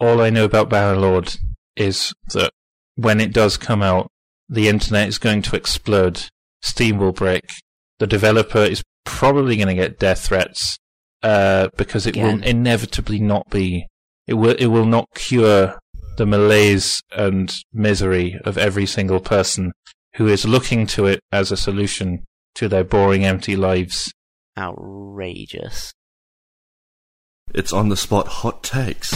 all I know about Bannerlord is that when it does come out, the internet is going to explode. Steam will break. The developer is probably going to get death threats uh, because it Again. will inevitably not be. It will. It will not cure the malaise and misery of every single person who is looking to it as a solution to their boring, empty lives. Outrageous. It's on the spot hot takes.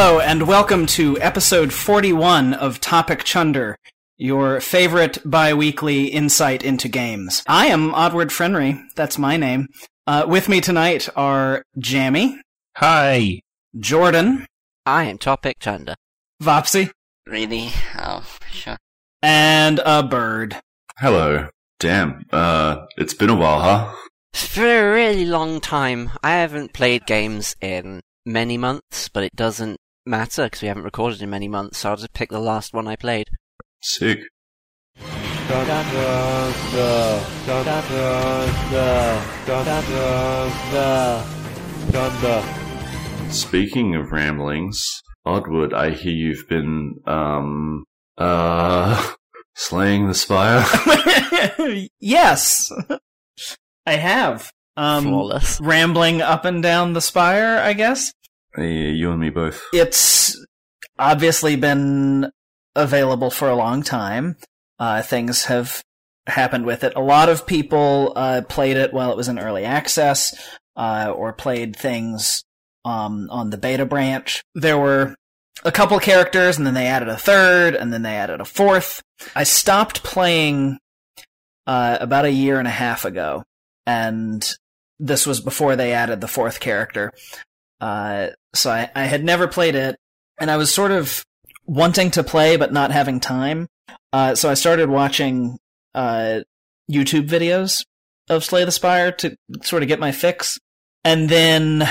Hello, and welcome to episode 41 of Topic Chunder, your favorite bi weekly insight into games. I am Oddward Frenry, that's my name. Uh, with me tonight are Jammy, Hi. Jordan, I am Topic Chunder. Vopsy, Really? Oh, sure. and a bird. Hello. Damn. Uh, it's been a while, huh? For a really long time, I haven't played games in many months, but it doesn't matter because we haven't recorded in many months, so I'll just pick the last one I played. Sick. Speaking of ramblings, Oddwood, I hear you've been, um, uh, slaying the spire. yes, I have. Um, Flawless. rambling up and down the spire, I guess. You and me both. it's obviously been available for a long time. Uh, things have happened with it. A lot of people uh, played it while it was in early access, uh, or played things um, on the beta branch. There were a couple characters, and then they added a third, and then they added a fourth. I stopped playing uh, about a year and a half ago, and this was before they added the fourth character. Uh, so I, I had never played it, and I was sort of wanting to play but not having time. Uh, so I started watching uh, YouTube videos of Slay the Spire to sort of get my fix, and then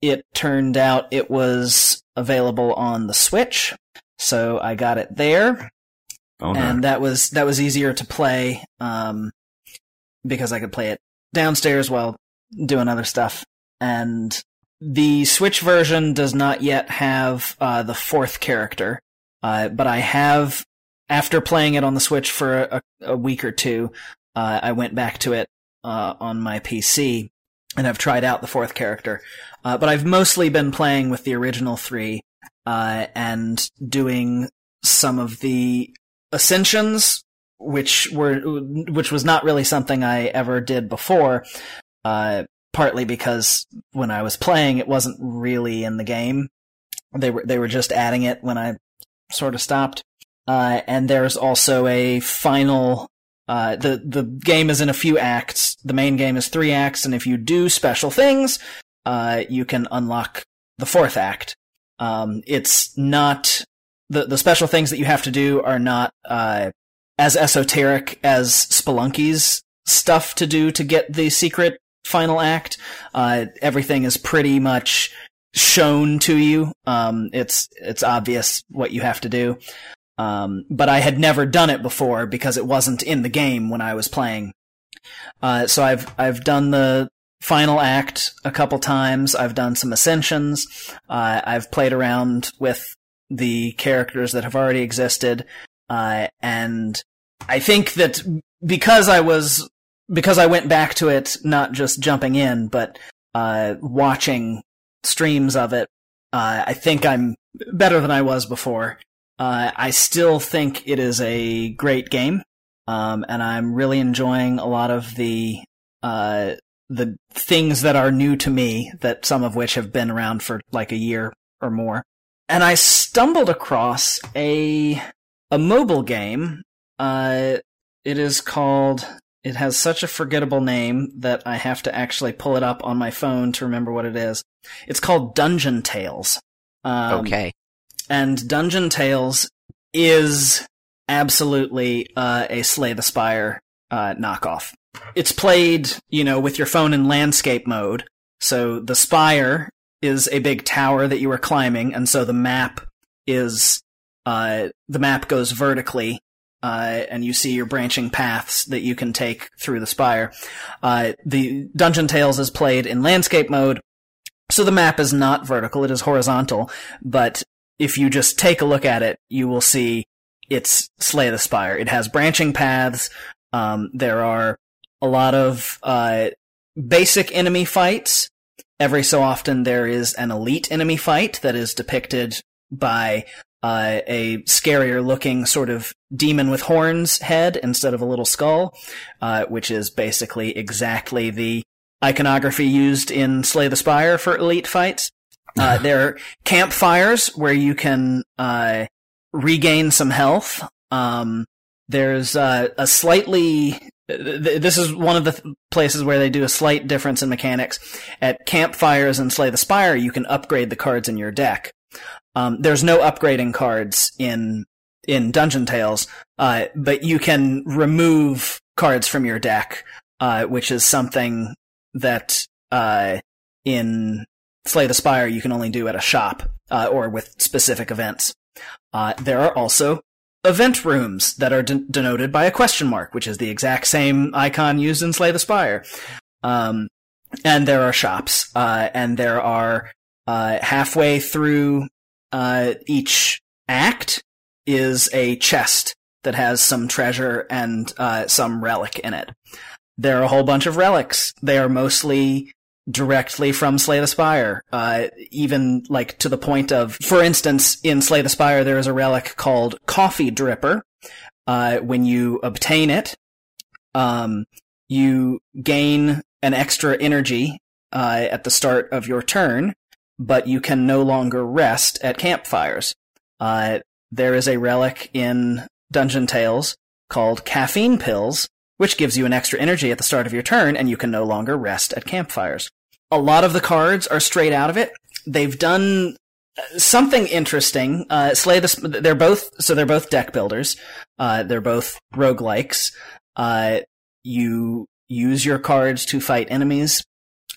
it turned out it was available on the Switch, so I got it there Oh no. and that was that was easier to play um, because I could play it downstairs while doing other stuff. And the Switch version does not yet have uh, the fourth character, uh, but I have after playing it on the Switch for a, a week or two. Uh, I went back to it uh, on my PC and I've tried out the fourth character. Uh, but I've mostly been playing with the original three uh, and doing some of the ascensions, which were which was not really something I ever did before. Uh, partly because when I was playing, it wasn't really in the game. They were they were just adding it when I sort of stopped. Uh, and there's also a final. Uh, the the game is in a few acts. The main game is three acts, and if you do special things, uh, you can unlock the fourth act. Um, it's not the the special things that you have to do are not uh, as esoteric as Spelunky's stuff to do to get the secret final act. Uh, everything is pretty much shown to you. Um, it's it's obvious what you have to do. Um, but I had never done it before because it wasn't in the game when I was playing. Uh, so I've I've done the final act a couple times. I've done some ascensions. Uh, I've played around with the characters that have already existed, uh, and I think that because I was because I went back to it, not just jumping in, but uh, watching streams of it, uh, I think I'm better than I was before. Uh, I still think it is a great game, um, and I'm really enjoying a lot of the uh, the things that are new to me. That some of which have been around for like a year or more. And I stumbled across a a mobile game. Uh, it is called it has such a forgettable name that I have to actually pull it up on my phone to remember what it is. It's called Dungeon Tales. Um, okay. And Dungeon Tales is absolutely uh, a Slay the Spire uh, knockoff. It's played, you know, with your phone in landscape mode. So the spire is a big tower that you are climbing, and so the map is uh, the map goes vertically, uh, and you see your branching paths that you can take through the spire. Uh, the Dungeon Tales is played in landscape mode, so the map is not vertical; it is horizontal. But if you just take a look at it, you will see it's Slay the Spire. It has branching paths. Um, there are a lot of uh, basic enemy fights. Every so often, there is an elite enemy fight that is depicted by uh, a scarier looking sort of demon with horns head instead of a little skull, uh, which is basically exactly the iconography used in Slay the Spire for elite fights. Uh, there are campfires where you can uh, regain some health. Um, there's uh, a slightly this is one of the places where they do a slight difference in mechanics. At campfires and Slay the Spire, you can upgrade the cards in your deck. Um, there's no upgrading cards in in Dungeon Tales, uh, but you can remove cards from your deck, uh, which is something that uh, in Slay the Spire you can only do at a shop uh, or with specific events. Uh, there are also event rooms that are de- denoted by a question mark, which is the exact same icon used in Slay the Spire. Um, and there are shops, uh, and there are uh, halfway through uh, each act is a chest that has some treasure and uh, some relic in it. There are a whole bunch of relics. They are mostly directly from Slay the Spire. Uh, even like to the point of, for instance, in Slay the Spire, there is a relic called Coffee Dripper. Uh, when you obtain it, um, you gain an extra energy uh, at the start of your turn, but you can no longer rest at campfires. Uh, there is a relic in Dungeon Tales called Caffeine Pills, which gives you an extra energy at the start of your turn, and you can no longer rest at campfires. A lot of the cards are straight out of it. They've done uh, something interesting. Uh, Slay the, they're both, so they're both deck builders. Uh, they're both roguelikes. Uh, you use your cards to fight enemies.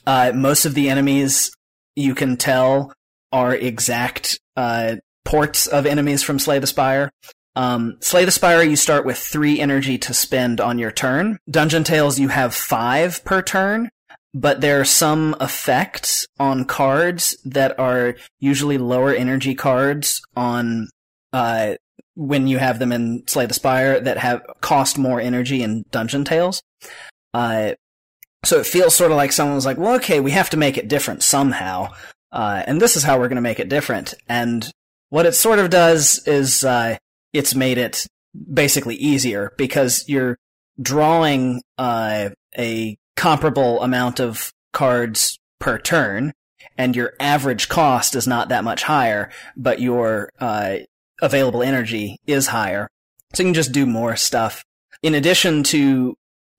Uh, most of the enemies you can tell are exact, uh, ports of enemies from Slay the Spire. Um, Slay the Spire, you start with three energy to spend on your turn. Dungeon Tales, you have five per turn, but there are some effects on cards that are usually lower energy cards on uh, when you have them in Slay the Spire that have cost more energy in Dungeon Tales. Uh, so it feels sort of like someone was like, well, okay, we have to make it different somehow. Uh, and this is how we're going to make it different. And what it sort of does is, uh, it's made it basically easier because you're drawing uh, a comparable amount of cards per turn, and your average cost is not that much higher, but your uh, available energy is higher. So you can just do more stuff. In addition to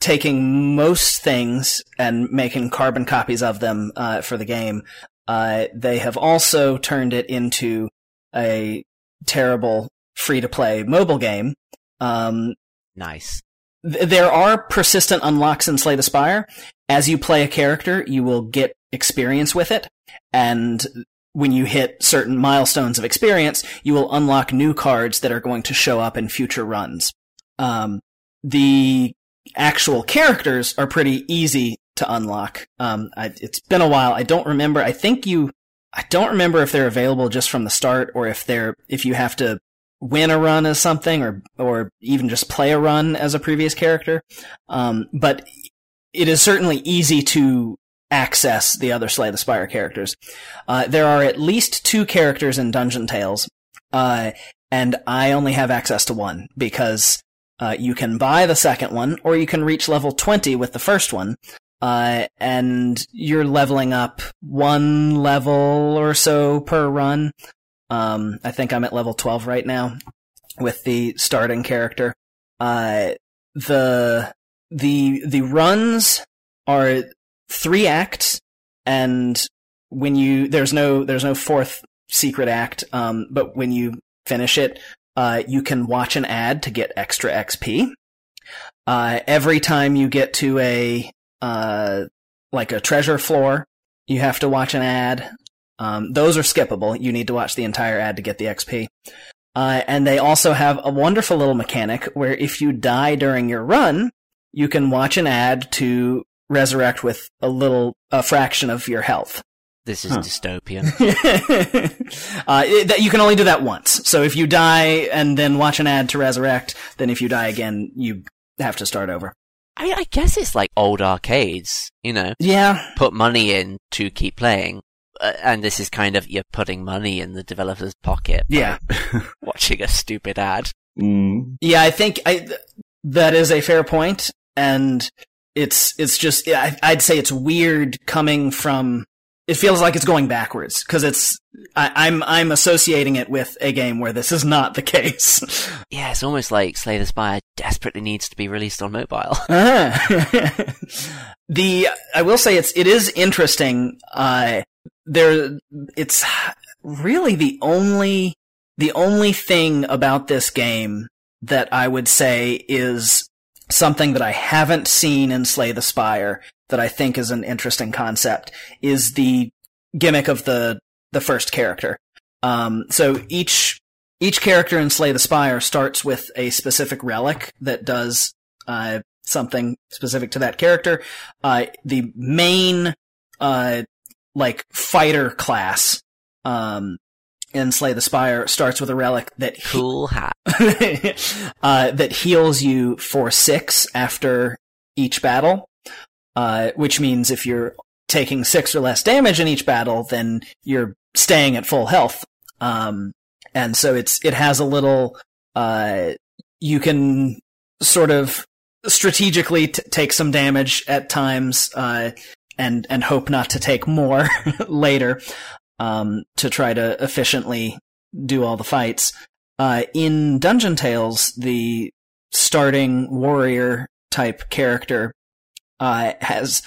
taking most things and making carbon copies of them uh, for the game, uh, they have also turned it into a terrible free to play mobile game. Um, Nice. th- there are persistent unlocks in Slay the Spire. As you play a character, you will get experience with it, and when you hit certain milestones of experience, you will unlock new cards that are going to show up in future runs. Um, the actual characters are pretty easy to unlock. Um, I, it's been a while. I don't remember. I think you. I don't remember if they're available just from the start or if they're if you have to win a run as something or or even just play a run as a previous character. Um, but it is certainly easy to access the other Slay the Spire characters. Uh, there are at least two characters in Dungeon Tales, uh, and I only have access to one because uh, you can buy the second one or you can reach level 20 with the first one. Uh, and you're leveling up one level or so per run. Um, I think I'm at level 12 right now with the starting character. Uh, the the the runs are three acts, and when you there's no there's no fourth secret act, um, but when you finish it, uh, you can watch an ad to get extra XP. Uh, every time you get to a uh, like a treasure floor, you have to watch an ad. Um, those are skippable. You need to watch the entire ad to get the XP. Uh, and they also have a wonderful little mechanic where if you die during your run, you can watch an ad to resurrect with a little, a fraction of your health. This is Huh. dystopian. uh, it- that you can only do that once. So if you die and then watch an ad to resurrect, then if you die again, you have to start over. I mean, I guess it's like old arcades, you know, Yeah, put money in to keep playing. Uh, and this is kind of you're putting money in the developer's pocket, yeah, watching a stupid ad. Mm. yeah. I think I, th- that is a fair point, and it's it's just yeah, I, I'd say it's weird coming from. It feels like it's going backwards because it's I, I'm I'm associating it with a game where this is not the case. Yeah, it's almost like Slay the Spire desperately needs to be released on mobile. Ah. the I will say it's it is interesting. Uh, there, it's really the only the only thing about this game that I would say is something that I haven't seen in Slay the Spire that I think is an interesting concept is the gimmick of the the first character. Um, so each each character in Slay the Spire starts with a specific relic that does uh, something specific to that character. Uh, the main, uh, like fighter class, um, in Slay the Spire starts with a relic that he- cool hat. uh, that heals you for six after each battle. Uh, which means if you're taking six or less damage in each battle, then you're staying at full health. Um, and so it's it has a little uh, you can sort of strategically t- take some damage at times uh, and and hope not to take more later um, to try to efficiently do all the fights. Uh, in Dungeon Tales, the starting warrior type character uh, has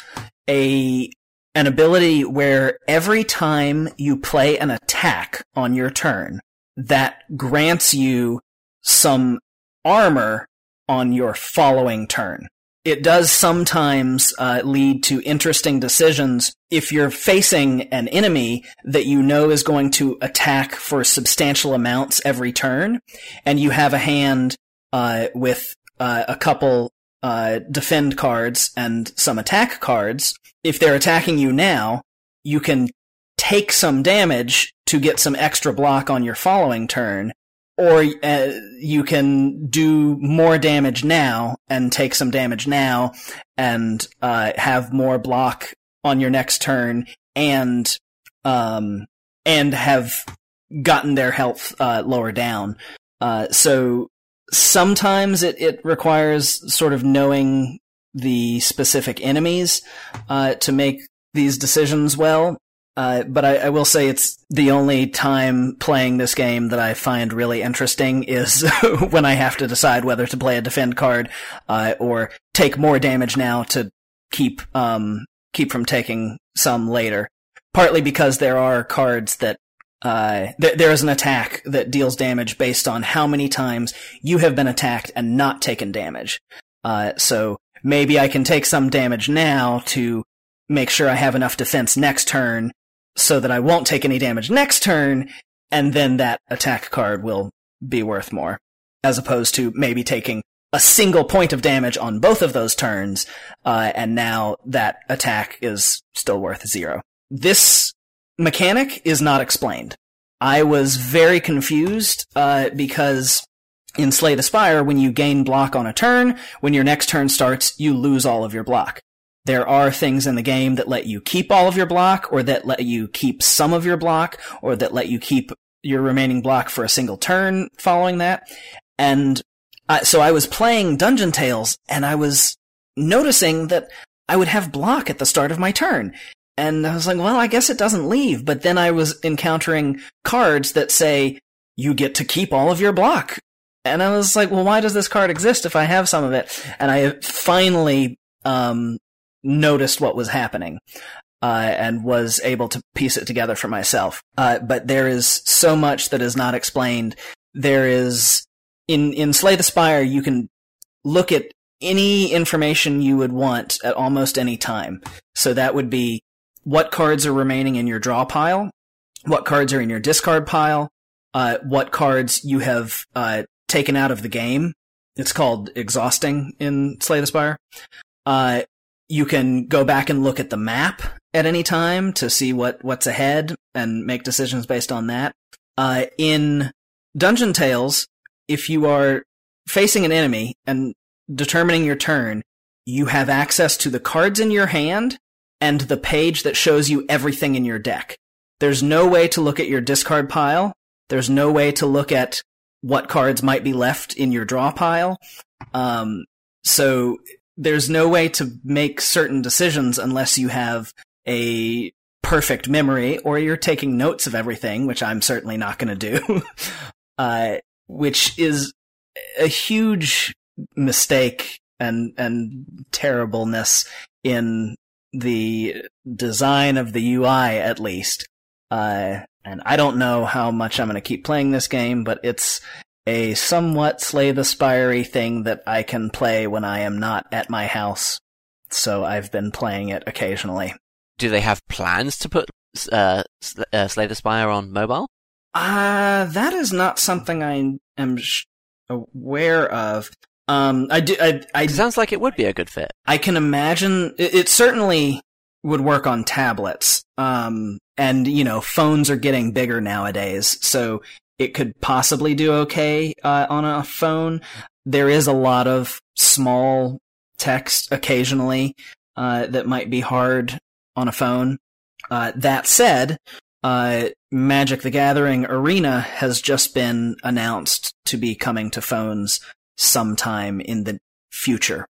a an ability where every time you play an attack on your turn, that grants you some armor on your following turn. It does sometimes uh, lead to interesting decisions if you're facing an enemy that you know is going to attack for substantial amounts every turn, and you have a hand uh, with uh, a couple uh, defend cards and some attack cards. If they're attacking you now, you can take some damage to get some extra block on your following turn, or uh, you can do more damage now and take some damage now and uh, have more block on your next turn and um and have gotten their health uh, lower down. Uh, so sometimes it, it requires sort of knowing the specific enemies uh, to make these decisions well. Uh, but I, I will say it's the only time playing this game that I find really interesting is when I have to decide whether to play a defend card uh, or take more damage now to keep um, keep from taking some later. Partly because there are cards that uh, th- there is an attack that deals damage based on how many times you have been attacked and not taken damage. Uh, so maybe I can take some damage now to make sure I have enough defense next turn so that I won't take any damage next turn, and then that attack card will be worth more. As opposed to maybe taking a single point of damage on both of those turns, uh, and now that attack is still worth zero. This mechanic is not explained. I was very confused uh, because in Slay the Spire, when you gain block on a turn, when your next turn starts, you lose all of your block. There are things in the game that let you keep all of your block, or that let you keep some of your block, or that let you keep your remaining block for a single turn following that. And uh, so I was playing Dungeon Tales, and I was noticing that I would have block at the start of my turn. And I was like, well, I guess it doesn't leave. But then I was encountering cards that say, you get to keep all of your block and I was like, well, why does this card exist if I have some of it? And I finally um, noticed what was happening. Uh, and was able to piece it together for myself. Uh, but there is so much that is not explained. There is in in Slay the Spire, you can look at any information you would want at almost any time. So that would be what cards are remaining in your draw pile, what cards are in your discard pile, uh, what cards you have uh, taken out of the game. It's called exhausting in Slay the Spire. Uh, you can go back and look at the map at any time to see what, what's ahead and make decisions based on that. Uh, in Dungeon Tales, if you are facing an enemy and determining your turn, you have access to the cards in your hand and the page that shows you everything in your deck. There's no way to look at your discard pile. There's no way to look at what cards might be left in your draw pile. Um, so there's no way to make certain decisions unless you have a perfect memory or you're taking notes of everything, which I'm certainly not going to do. uh, which is a huge mistake and and terribleness in the design of the UI at least. Uh, and I don't know how much I'm going to keep playing this game, but it's a somewhat Slay the Spire thing that I can play when I am not at my house. So I've been playing it occasionally. Do they have plans to put uh, uh, Slay the Spire on mobile? Uh, that is not something I am sh- aware of. Um, I do. I, I It sounds like it would be a good fit. I can imagine it, it certainly would work on tablets. Um, and you know, phones are getting bigger nowadays, so it could possibly do okay uh, on a phone. There is a lot of small text occasionally uh, that might be hard on a phone. Uh, that said, uh, Magic the Gathering Arena has just been announced to be coming to phones sometime in the future.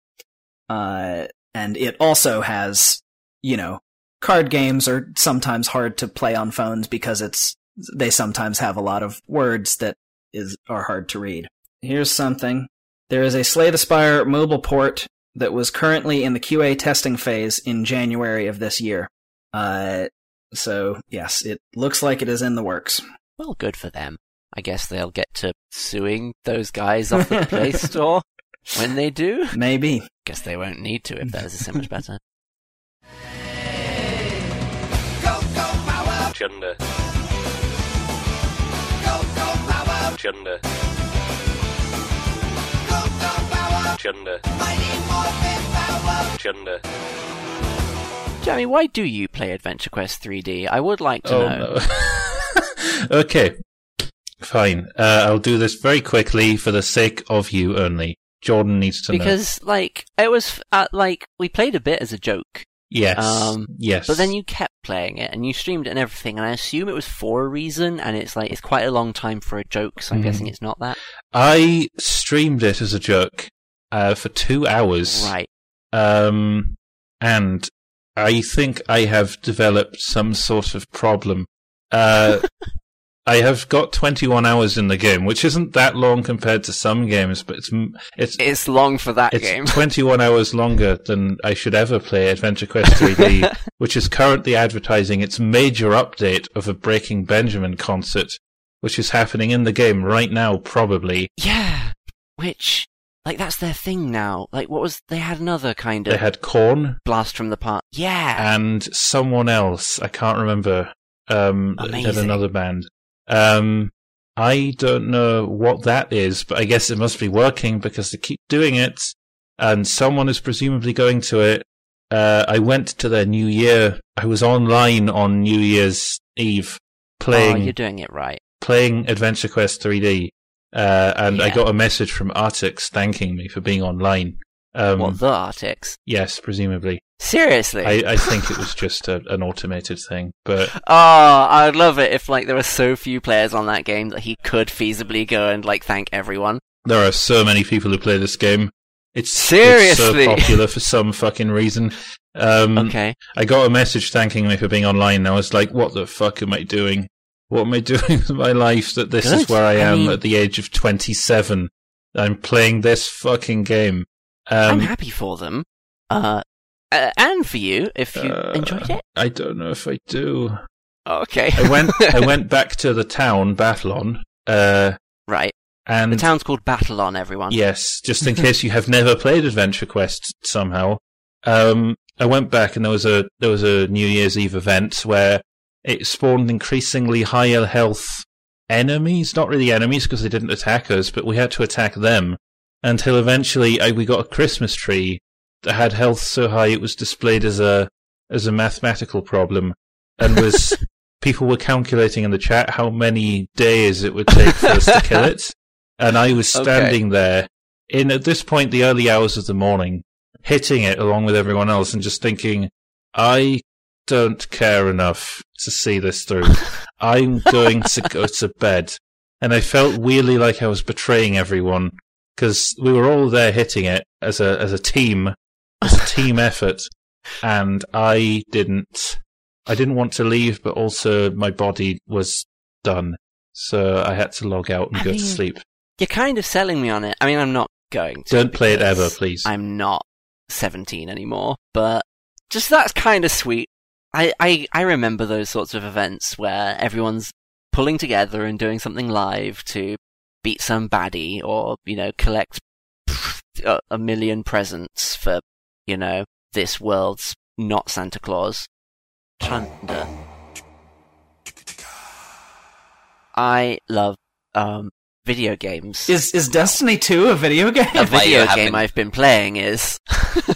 Uh, and it also has, you know, card games are sometimes hard to play on phones because it's, they sometimes have a lot of words that is, are hard to read. Here's something. There is a Slay the Spire mobile port that was currently in the QA testing phase in January of this year. Uh, so yes, it looks like it is in the works. Well, good for them. I guess they'll get to suing those guys off the Play Store when they do. Maybe. I guess they won't need to if theirs is so much better. Chunder. Chunder. Chunder. Chunder. Jeremy, why do you play Adventure Quest 3D? I would like to Oh, know. no. okay. Fine. Uh, I'll do this very quickly for the sake of you only. Jordan needs to know. Because, like, it was, uh, like, we played a bit as a joke, Yes. um, yes. but then you kept playing it and you streamed it and everything, and I assume it was for a reason, and it's like, it's quite a long time for a joke, so I'm Mhm. guessing it's not that. I streamed it as a joke uh, for two hours. Right. Um, and I think I have developed some sort of problem. Uh, I have got 21 hours in the game, which isn't that long compared to some games, but it's it's It's long for that it's game. 21 hours longer than I should ever play Adventure Quest 3D, which is currently advertising its major update of a Breaking Benjamin concert, which is happening in the game right now, probably. yeah. Which, like, that's their thing now. Like, what was, they had another kind of They had corn blast from the park. Yeah. and someone else. I can't remember. Um, they had another band. Um, I don't know what that is, but I guess it must be working because they keep doing it, and someone is presumably going to it. Uh, I went to their New Year. I was online on New Year's Eve oh, playing you're doing it right. playing Adventure Quest 3D, uh, and I got a message from Artix thanking me for being online. Um, what, the Artix? yes, presumably. Seriously? I, I think it was just a, an automated thing, but Oh, I'd love it if like there were so few players on that game that he could feasibly go and like thank everyone. there are so many people who play this game. It's, it's Seriously? so popular for some fucking reason. Um, Okay. I got a message thanking me for being online, and I was like, "What the fuck am I doing? What am I doing with my life? That this is where I I am mean- at the age of twenty-seven." I'm playing this fucking game. I'm Um, happy for them. Uh, uh, and for you, if you uh, enjoyed it. I don't know if I do. Okay. I went. I went back to the town, Battleon. Uh, right. and The town's called Battleon, everyone. Yes, just in case you have never played Adventure Quest somehow. Um, I went back and there was a there was a New Year's Eve event where it spawned increasingly higher health enemies. Not really enemies because they didn't attack us, but we had to attack them until eventually I, we got a Christmas tree had health so high it was displayed as a as a mathematical problem and was people were calculating in the chat how many days it would take for us to kill it and I was Okay. standing there in at this point the early hours of the morning, hitting it along with everyone else, and just thinking, I don't care enough to see this through. I'm going to go to bed, and I felt weirdly like I was betraying everyone because we were all there hitting it as a as a team, as a team effort, and I didn't. I didn't want to leave, but also my body was done, so I had to log out and I go mean, to sleep. You're kind of selling me on it. I mean, I'm not going to. Don't play it ever, please. I'm not 17 anymore, but just that's kind of sweet. I, I, I remember those sorts of events where everyone's pulling together and doing something live to beat some baddie or, you know, collect a, a million presents for, you know, this world's not Santa Claus. Thunder. I love, um, video games Is is Destiny 2 a video game? a video haven't- game I've been playing is,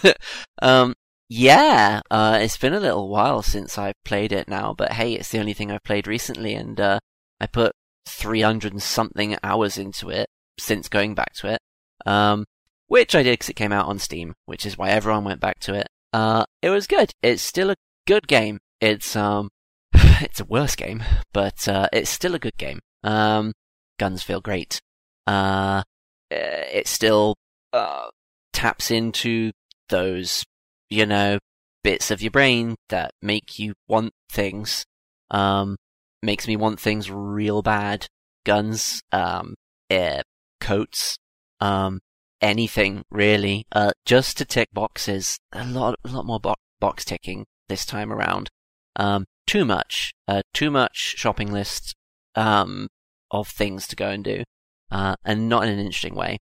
um, yeah, uh, it's been a little while since I've played it now, but hey, it's the only thing I've played recently, and uh, I put 300 and something hours into it since going back to it, um, which I did because it came out on Steam, which is why everyone went back to it. Uh, it was good. It's still a good game. It's um, it's a worse game, but uh, it's still a good game. Um, guns feel great. Uh, uh, it still uh, taps into those, you know, bits of your brain that make you want things. Um, makes me want things real bad. Guns, um, uh, coats, um, anything really. Uh, just to tick boxes. A lot, a lot more bo- box ticking this time around. Um, too much. Uh, too much shopping list. Um, of things to go and do. Uh, and not in an interesting way.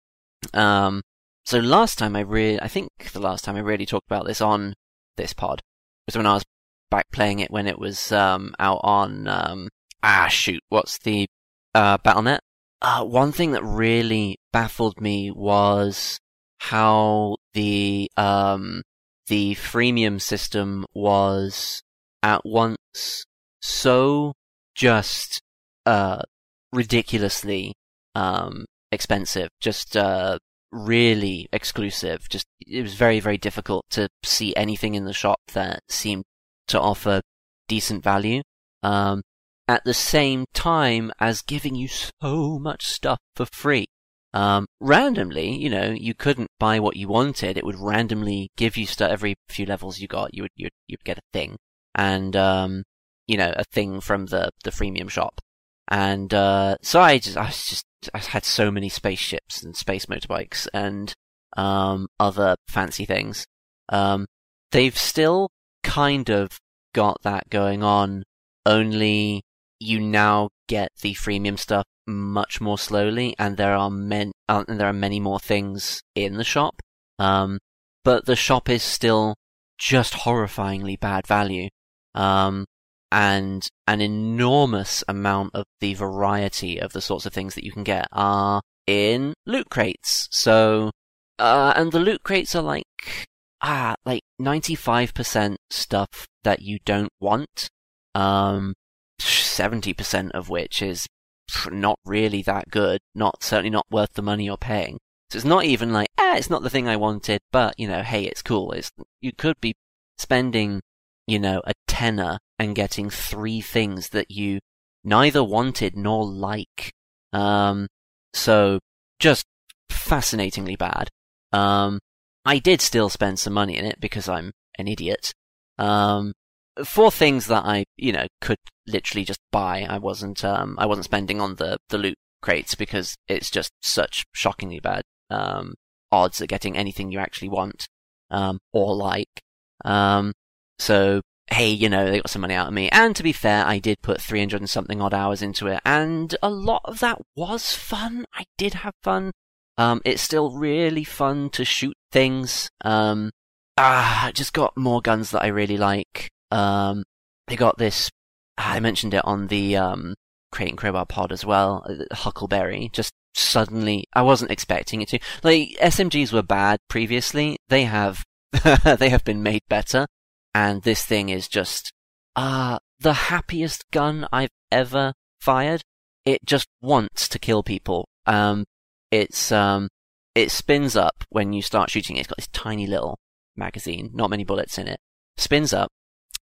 Um, so last time I really, I think the last time I really talked about this on this pod was when I was back playing it when it was um, out on um, ah shoot, what's the uh, Battle.net? Uh, one thing that really baffled me was how the um, the freemium system was at once so just uh, ridiculously um, expensive, just uh, really exclusive. Just it was very very difficult to see anything in the shop that seemed to offer decent value. Um, at the same time as giving you so much stuff for free. Um, randomly, you know, you couldn't buy what you wanted. It would randomly give you stuff every few levels you got. You would you'd, you'd get a thing, and um, you know, a thing from the the freemium shop. And uh, so I just I was just I had so many spaceships and space motorbikes and um, other fancy things. Um, they've still kind of got that going on. Only you now get the freemium stuff much more slowly, and there are men uh, and there are many more things in the shop. Um, but the shop is still just horrifyingly bad value. Um, and an enormous amount of the variety of the sorts of things that you can get are in loot crates. So, uh, and the loot crates are like, ah, like 95% stuff that you don't want. Um, 70% of which is not really that good, not, certainly not worth the money you're paying. So it's not even like, ah, it's not the thing I wanted, but, you know, hey, it's cool. It's, you could be spending, you know, a tenner and getting three things that you neither wanted nor like. Um, so just fascinatingly bad. Um, I did still spend some money in it because I'm an idiot. Um, for things that I, you know, could literally just buy. I wasn't, um, I wasn't spending on the, the loot crates because it's just such shockingly bad um, odds at getting anything you actually want um, or like. Um, so hey, you know, they got some money out of me. And to be fair, I did put 300 and something odd hours into it, and a lot of that was fun. I did have fun. Um, it's still really fun to shoot things. Um, ah, just got more guns that I really like. Um, they got this, ah, I mentioned it on the, um, Crate and Crowbar pod as well, uh, Huckleberry, just suddenly, I wasn't expecting it to. Like, SMGs were bad previously. They have, they have been made better and this thing is just uh the happiest gun I've ever fired. It just wants to kill people. Um, it's um, it spins up when you start shooting. It's got this tiny little magazine, not many bullets in it. Spins up,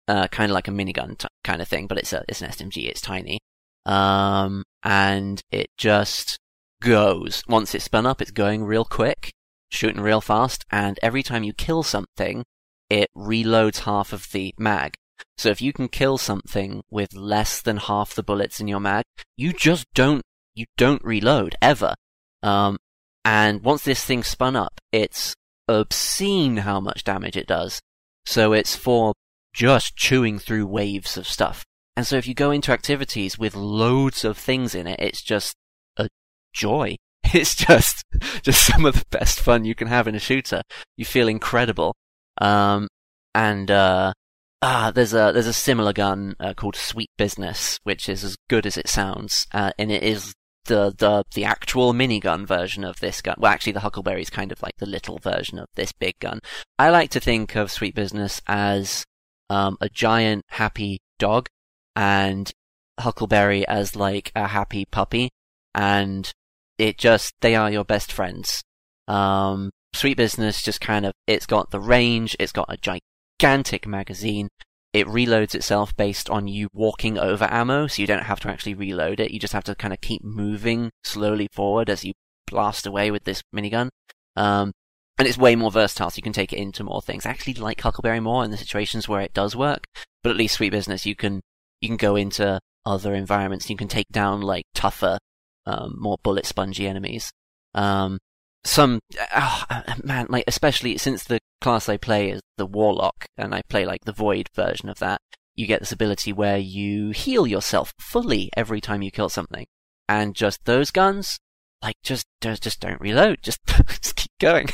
uh, kind of like a minigun t- kind of thing, but it's a it's an SMG. It's tiny, um, and it just goes. Once it's spun up, it's going real quick, shooting real fast, and every time you kill something, it reloads half of the mag. So if you can kill something with less than half the bullets in your mag, you just don't you don't reload ever. Um, and once this thing spun up, it's obscene how much damage it does. So it's for just chewing through waves of stuff. And so if you go into activities with loads of things in it, it's just a joy. It's just, just some of the best fun you can have in a shooter. You feel incredible. Um, and uh, ah, there's a there's a similar gun uh, called Sweet Business, which is as good as it sounds, uh, and it is the the the actual minigun version of this gun. Well, actually, the Huckleberry is kind of like the little version of this big gun. I like to think of Sweet Business as um, a giant happy dog, and Huckleberry as like a happy puppy, and it just they are your best friends. Um, Sweet Business just kind of, it's got the range, it's got a gigantic magazine, it reloads itself based on you walking over ammo, so you don't have to actually reload it, you just have to kind of keep moving slowly forward as you blast away with this minigun. Um, and it's way more versatile, so you can take it into more things. I actually like Huckleberry more in the situations where it does work, but at least Sweet Business, you can, you can go into other environments, you can take down like tougher, um, more bullet spongy enemies. Um, some oh, man, like especially since the class I play is the warlock, and I play like the void version of that. You get this ability where you heal yourself fully every time you kill something, and just those guns, like just just don't reload, just just keep going,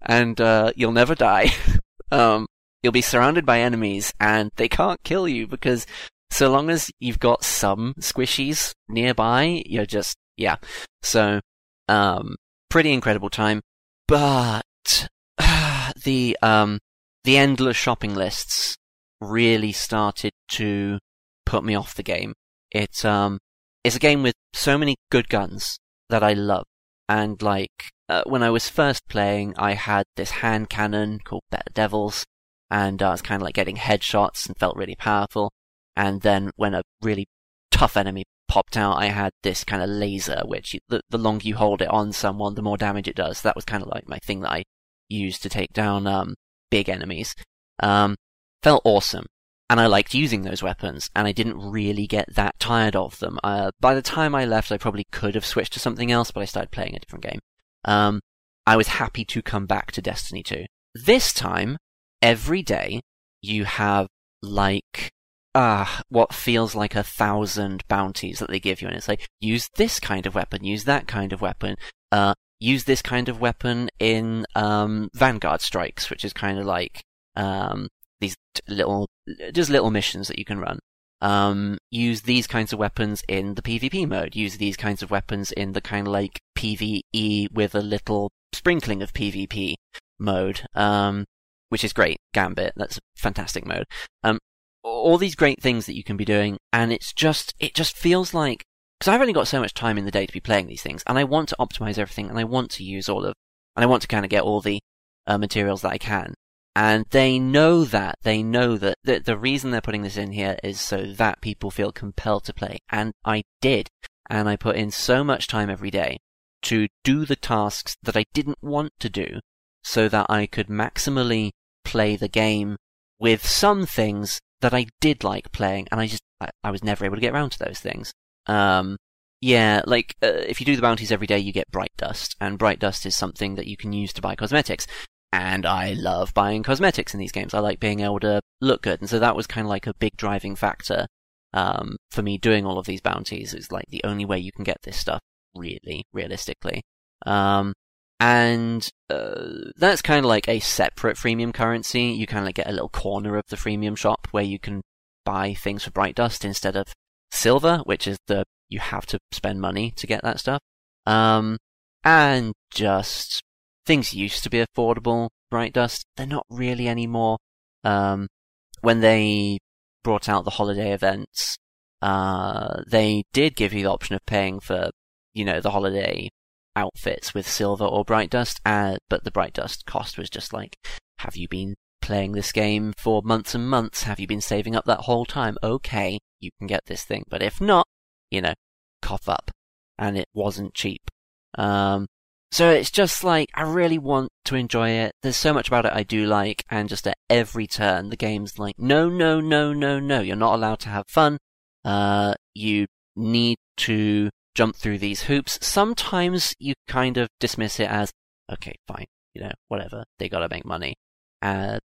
and uh, you'll never die. um, you'll be surrounded by enemies, and they can't kill you because so long as you've got some squishies nearby, you're just yeah. So um, pretty incredible time. But the um, the endless shopping lists really started to put me off the game. It um, it's a game with so many good guns that I love, and like uh, when I was first playing, I had this hand cannon called Better Devils, and uh, I was kind of like getting headshots and felt really powerful. And then when a really tough enemy popped out, I had this kind of laser, which the, the longer you hold it on someone, the more damage it does. That was kind of like my thing that I used to take down um, big enemies. Um, felt awesome. And I liked using those weapons, and I didn't really get that tired of them. Uh, by the time I left, I probably could have switched to something else, but I started playing a different game. Um, I was happy to come back to Destiny 2. This time, every day, you have like ah, uh, what feels like a thousand bounties that they give you, and it's like use this kind of weapon, use that kind of weapon, uh, use this kind of weapon in um, Vanguard strikes, which is kind of like um, these little, just little missions that you can run. Um, use these kinds of weapons in the PvP mode. Use these kinds of weapons in the kind of like PvE with a little sprinkling of PvP mode. Um, which is great. Gambit, that's a fantastic mode. Um, all these great things that you can be doing, and it's just it just feels like because I've only got so much time in the day to be playing these things, and I want to optimize everything, and I want to use all of, and I want to kind of get all the uh, materials that I can. And they know that they know that the, the reason they're putting this in here is so that people feel compelled to play, and I did, and I put in so much time every day to do the tasks that I didn't want to do, so that I could maximally play the game with some things that I did like playing, and I just I, I was never able to get around to those things. Um, Yeah, like uh, if you do the bounties every day, you get bright dust, and bright dust is something that you can use to buy cosmetics. And I love buying cosmetics in these games. I like being able to look good, and so that was kind of like a big driving factor um, for me doing all of these bounties. It's like the only way you can get this stuff, really, realistically. Um, and uh, that's kind of like a separate freemium currency. You kind of like get a little corner of the freemium shop where you can buy things for bright dust instead of silver, which is the you have to spend money to get that stuff. Um, and just things used to be affordable. Bright dust, they're not really anymore. Um, when they brought out the holiday events, uh, they did give you the option of paying for, you know, the holiday outfits with silver or bright dust, uh, but the bright dust cost was just like, have you been playing this game for months and months? Have you been saving up that whole time? Okay, you can get this thing, but if not, you know, cough up. And it wasn't cheap. Um, so it's just like, I really want to enjoy it. There's so much about it I do like, and just at every turn, the game's like, no, no, no, no, no, you're not allowed to have fun. Uh, you need to jump through these hoops. Sometimes you kind of dismiss it as, okay, fine, you know, whatever, they gotta make money. Uh,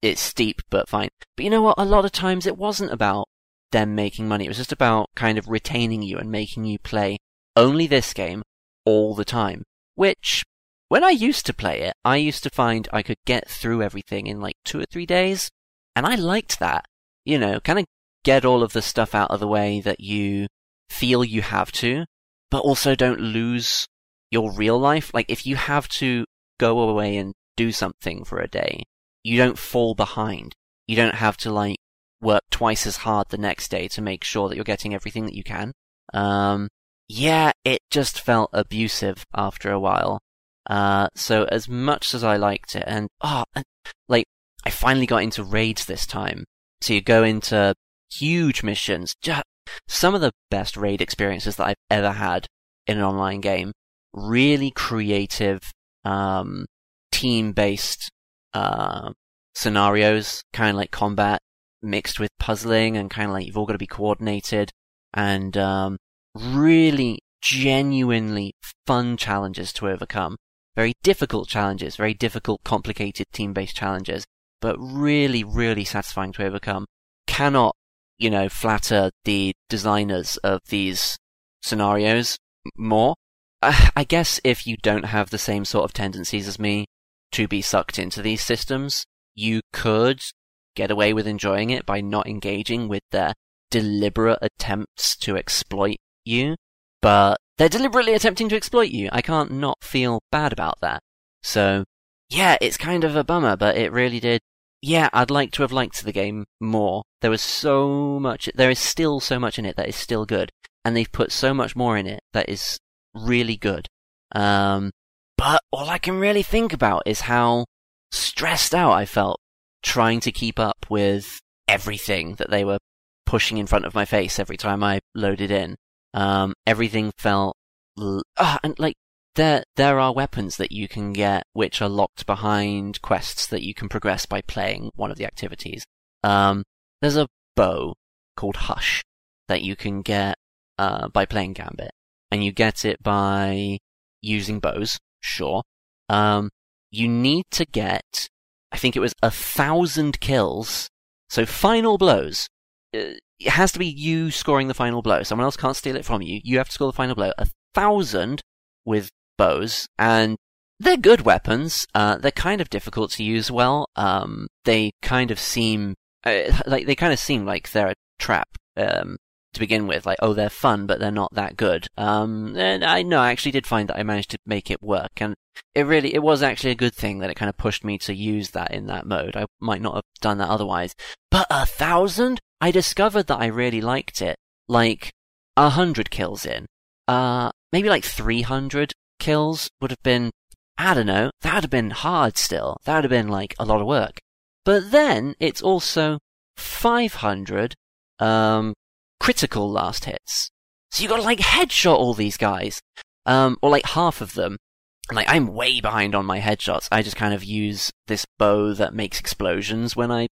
it's steep, but fine. But you know what? A lot of times it wasn't about them making money. It was just about kind of retaining you and making you play only this game all the time. Which, when I used to play it, I used to find I could get through everything in like two or three days. And I liked that. You know, kind of get all of the stuff out of the way that you feel you have to, but also don't lose your real life. Like, if you have to go away and do something for a day, you don't fall behind. You don't have to, like, work twice as hard the next day to make sure that you're getting everything that you can. Um, yeah, it just felt abusive after a while. Uh, so as much as I liked it, and, oh, and, like, I finally got into raids this time. So you go into huge missions, just some of the best raid experiences that I've ever had in an online game. Really creative, um, team-based, uh, scenarios, kind of like combat mixed with puzzling and kind of like you've all got to be coordinated and, um, really genuinely fun challenges to overcome. Very difficult challenges, very difficult, complicated team-based challenges, but really, really satisfying to overcome. Cannot you know, flatter the designers of these scenarios more. Uh, I guess if you don't have the same sort of tendencies as me to be sucked into these systems, you could get away with enjoying it by not engaging with their deliberate attempts to exploit you. But they're deliberately attempting to exploit you. I can't not feel bad about that. So, yeah, it's kind of a bummer, but it really did yeah, I'd like to have liked the game more. There was so much, there is still so much in it that is still good, and they've put so much more in it that is really good. Um, but all I can really think about is how stressed out I felt trying to keep up with everything that they were pushing in front of my face every time I loaded in. Um, everything felt, l- ah, and like, there there are weapons that you can get which are locked behind quests that you can progress by playing one of the activities. Um, there's a bow called Hush that you can get uh, by playing Gambit, and you get it by using bows. Sure. Um, you need to get, I think it was a thousand kills. So final blows. Uh, it has to be you scoring the final blow. Someone else can't steal it from you. You have to score the final blow. A thousand with bows, and they're good weapons. Uh, they're kind of difficult to use well. Um, they kind of seem uh, like they kind of seem like they're a trap um, to begin with. Like, oh, they're fun, but they're not that good. Um, and I know I actually did find that I managed to make it work, and it really it was actually a good thing that it kind of pushed me to use that in that mode. I might not have done that otherwise. But a thousand, I discovered that I really liked it. Like a hundred kills in, uh, maybe like three hundred kills would have been, I don't know, that would have been hard still. That would have been like a lot of work. But then it's also 500 um, critical last hits. So you gotta like headshot all these guys. Um, or like half of them. Like I'm way behind on my headshots. I just kind of use this bow that makes explosions when I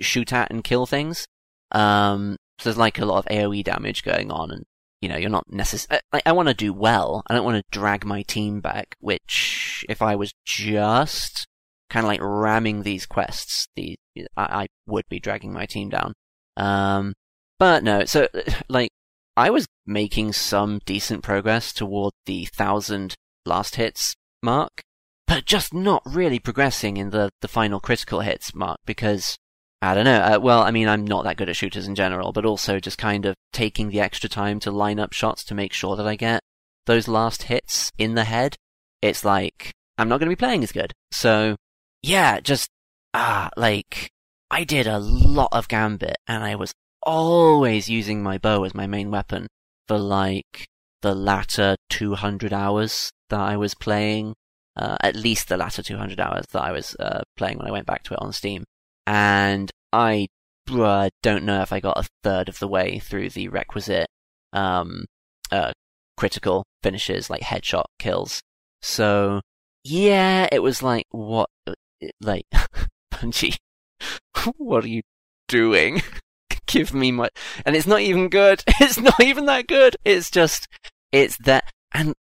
shoot at and kill things. Um, so there's like a lot of AoE damage going on and you know, you're not necessarily. I, I want to do well. I don't want to drag my team back. Which, if I was just kind of like ramming these quests, the I, I would be dragging my team down. Um, but no. So, like, I was making some decent progress toward the thousand last hits mark, but just not really progressing in the the final critical hits mark because I don't know. Uh, well, I mean, I'm not that good at shooters in general, but also just kind of taking the extra time to line up shots to make sure that I get those last hits in the head. It's like, I'm not going to be playing as good. So, yeah, just, ah, like, I did a lot of Gambit and I was always using my bow as my main weapon for like the latter 200 hours that I was playing. Uh, at least the latter 200 hours that I was uh, playing when I went back to it on Steam and I uh, don't know if I got a third of the way through the requisite um, uh, critical finishes, like headshot kills. So yeah, it was like what, like Bungie, what are you doing? Give me my, and it's not even good. It's not even that good. It's just, it's that, and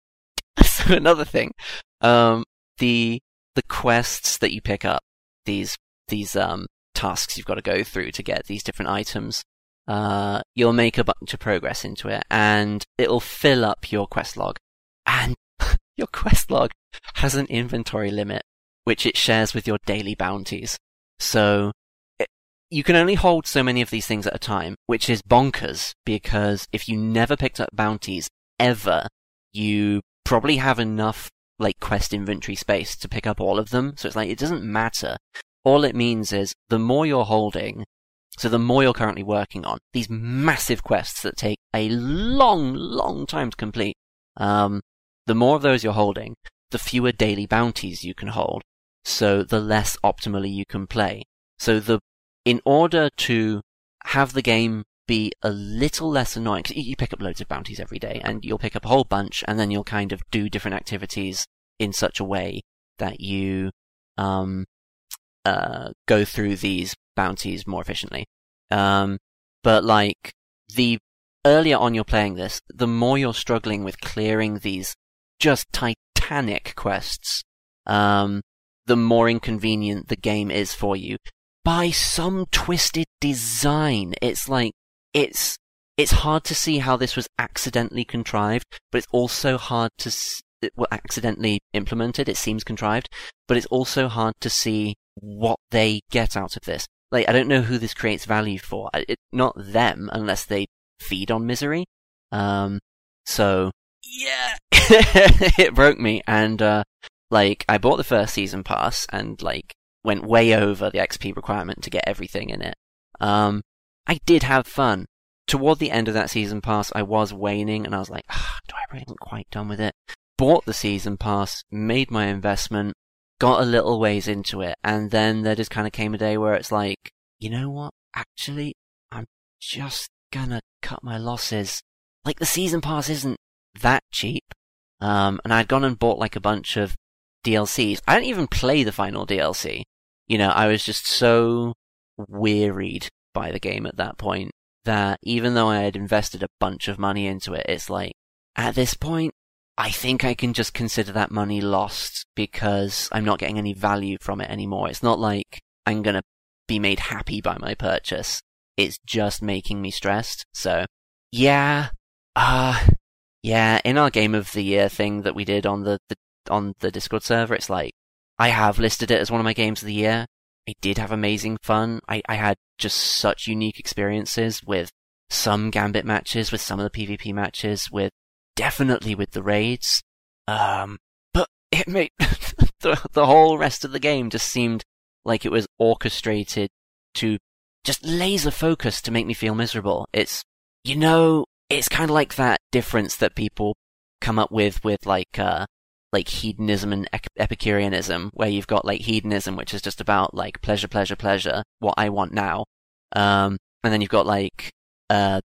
another thing, um, the the quests that you pick up, these these um, tasks you've got to go through to get these different items. Uh, you'll make a bunch of progress into it, and it'll fill up your quest log. And your quest log has an inventory limit, which it shares with your daily bounties. So it, you can only hold so many of these things at a time, which is bonkers because if you never picked up bounties ever, you probably have enough like quest inventory space to pick up all of them. So it's like it doesn't matter all it means is the more you're holding, so the more you're currently working on, these massive quests that take a long, long time to complete, um, the more of those you're holding, the fewer daily bounties you can hold. So the less optimally you can play. So the, in order to have the game be a little less annoying, cause you pick up loads of bounties every day and you'll pick up a whole bunch and then you'll kind of do different activities in such a way that you, um, uh, go through these bounties more efficiently. Um, but like the earlier on you're playing this, the more you're struggling with clearing these just titanic quests, um, the more inconvenient the game is for you. By some twisted design, it's like it's it's hard to see how this was accidentally contrived, but it's also hard to well, accidentally implemented. It seems contrived, but it's also hard to see what they get out of this. Like, I don't know who this creates value for. It, not them, unless they feed on misery. Um, so, yeah, it broke me. And, uh, like, I bought the first season pass and, like, went way over the XP requirement to get everything in it. Um, I did have fun. Toward the end of that season pass, I was waning and I was like, ah, do I really quite done with it? Bought the season pass, made my investment, got a little ways into it, and then there just kind of came a day where it's like, you know what? Actually, I'm just gonna cut my losses. Like the season pass isn't that cheap. Um, and I'd gone and bought like a bunch of DLCs. I didn't even play the final DLC. You know, I was just so wearied by the game at that point that even though I had invested a bunch of money into it, it's like, at this point, I think I can just consider that money lost because I'm not getting any value from it anymore. It's not like I'm going to be made happy by my purchase. It's just making me stressed. So, yeah, uh, yeah, in our game of the year thing that we did on the, the on the Discord server, it's like, I have listed it as one of my games of the year. I did have amazing fun. I, I had just such unique experiences with some Gambit matches, with some of the PvP matches, with definitely with the raids. Um, but it made the, the whole rest of the game just seemed like it was orchestrated to just laser focus to make me feel miserable. It's, you know, it's kind of like that difference that people come up with with like, uh, like hedonism and Epicureanism, where you've got like hedonism, which is just about like pleasure, pleasure, pleasure, what I want now. Um, and then you've got like, uh,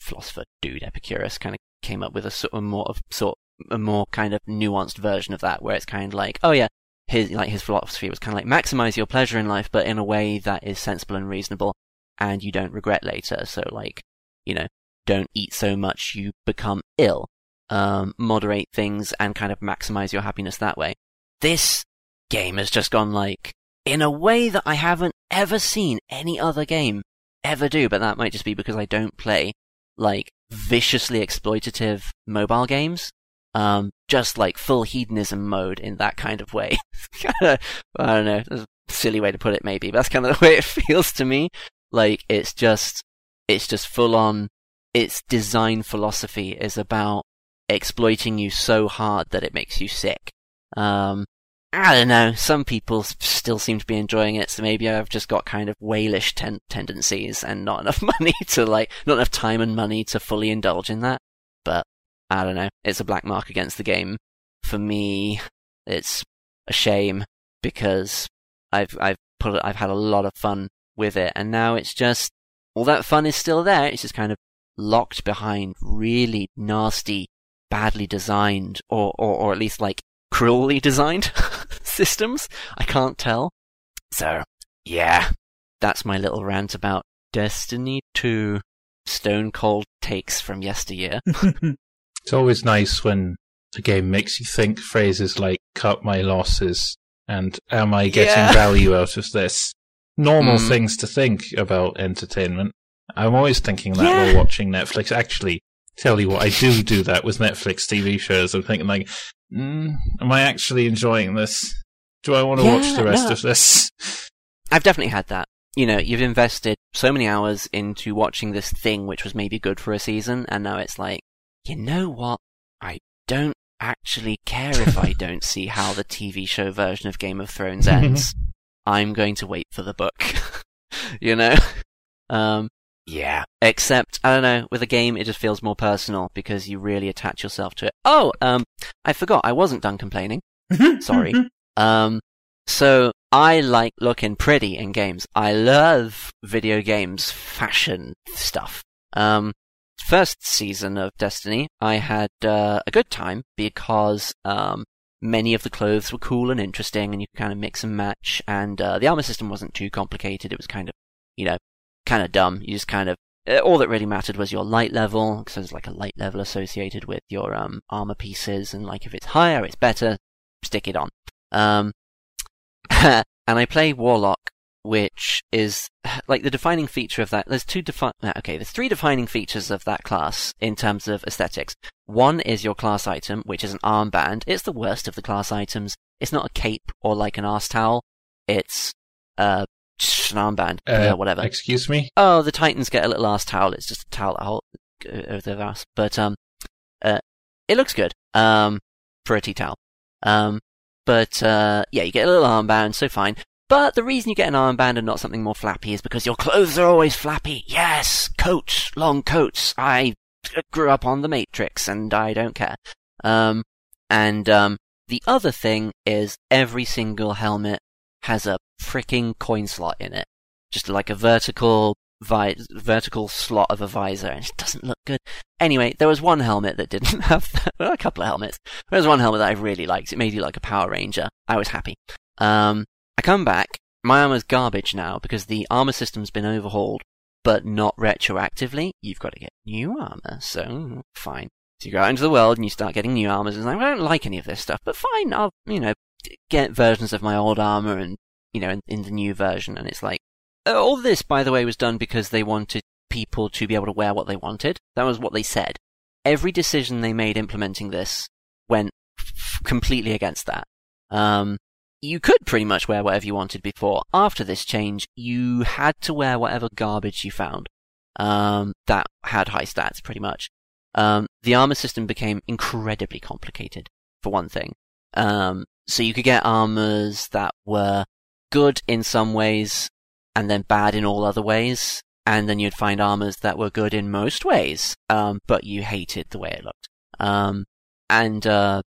philosopher dude, Epicurus, kind of came up with a sort of more of sort a more kind of nuanced version of that, where it's kind of like, oh yeah, his like his philosophy was kind of like maximize your pleasure in life, but in a way that is sensible and reasonable, and you don't regret later. So like, you know, don't eat so much you become ill. Um, moderate things and kind of maximize your happiness that way. This game has just gone like, in a way that I haven't ever seen any other game ever do, but that might just be because I don't play like viciously exploitative mobile games. Um, just like full hedonism mode in that kind of way. I don't know, that's a silly way to put it maybe, but that's kind of the way it feels to me. Like it's just, it's just full on, its design philosophy is about exploiting you so hard that it makes you sick. Um, I don't know. Some people still seem to be enjoying it, so maybe I've just got kind of whalish ten- tendencies and not enough money to like, not enough time and money to fully indulge in that. But I don't know. It's a black mark against the game. For me, it's a shame because I've I've put I've had a lot of fun with it, and now it's just all that fun is still there. It's just kind of locked behind really nasty, badly designed, or or, or at least like cruelly designed systems. I can't tell. So yeah, that's my little rant about Destiny 2 Stone Cold takes from yesteryear. It's always nice when a game makes you think phrases like cut my losses and am I getting Yeah. value out of this? Normal Mm. things to think about entertainment. I'm always thinking that Yeah. while watching Netflix. Actually, tell you what, I do do that with Netflix TV shows. I'm thinking like, mm, am I actually enjoying this? Do I want to watch the rest no. of this? I've definitely had that. You know, you've invested so many hours into watching this thing which was maybe good for a season, and now it's like, you know what? I don't actually care if I don't see how the TV show version of Game of Thrones ends. I'm going to wait for the book. you know? Um, yeah. Except, I don't know, with a game it just feels more personal because you really attach yourself to it. Oh, um, I forgot, I wasn't done complaining. Sorry. Um, so I like looking pretty in games. I love video games fashion stuff. Um, first season of Destiny, I had uh, a good time because um, many of the clothes were cool and interesting, and you could kind of mix and match. And uh, the armor system wasn't too complicated. It was kind of, you know, kind of dumb. You just kind of uh, all that really mattered was your light level, because there's like a light level associated with your um, armor pieces, and like if it's higher, it's better. Stick it on. Um, and I play Warlock, which is like the defining feature of that. There's two defi- uh, okay, there's three defining features of that class in terms of aesthetics. One is your class item, which is an armband. It's the worst of the class items. It's not a cape or like an arse towel. It's uh, an armband, Uh, whatever. Excuse me? Oh, the Titans get a little ass towel. It's just a towel that hold uh, over their ass. But um, uh, it looks good. Um, tea towel. Um, but uh, yeah, you get a little armband, so fine. But the reason you get an armband and not something more flappy is because your clothes are always flappy. Yes, coats, long coats. I grew up on the Matrix, and I don't care. Um, and um, the other thing is every single helmet has a freaking coin slot in it just like a vertical vi- vertical slot of a visor, and it doesn't look good. Anyway, there was one helmet that didn't have that. Well, a couple of helmets. There was one helmet that I really liked. It made you like a Power Ranger. I was happy. Um, I come back. My armor's garbage now because the armor system's been overhauled, but not retroactively. You've got to get new armor, so fine. So you go out into the world and you start getting new armors, and like, I don't like any of this stuff, but fine, I'll, you know, get versions of my old armor and, you know, in, in the new version, and it's like, uh, all this, by the way, was done because they wanted people to be able to wear what they wanted. That was what they said. Every decision they made implementing this went f- completely against that. Um, you could pretty much wear whatever you wanted before. After this change, you had to wear whatever garbage you found. Um, that had high stats, pretty much. Um, the armor system became incredibly complicated, for one thing. Um, so you could get armors that were good in some ways, and then bad in all other ways. And then you'd find armors that were good in most ways, um, but you hated the way it looked. Um, and uh,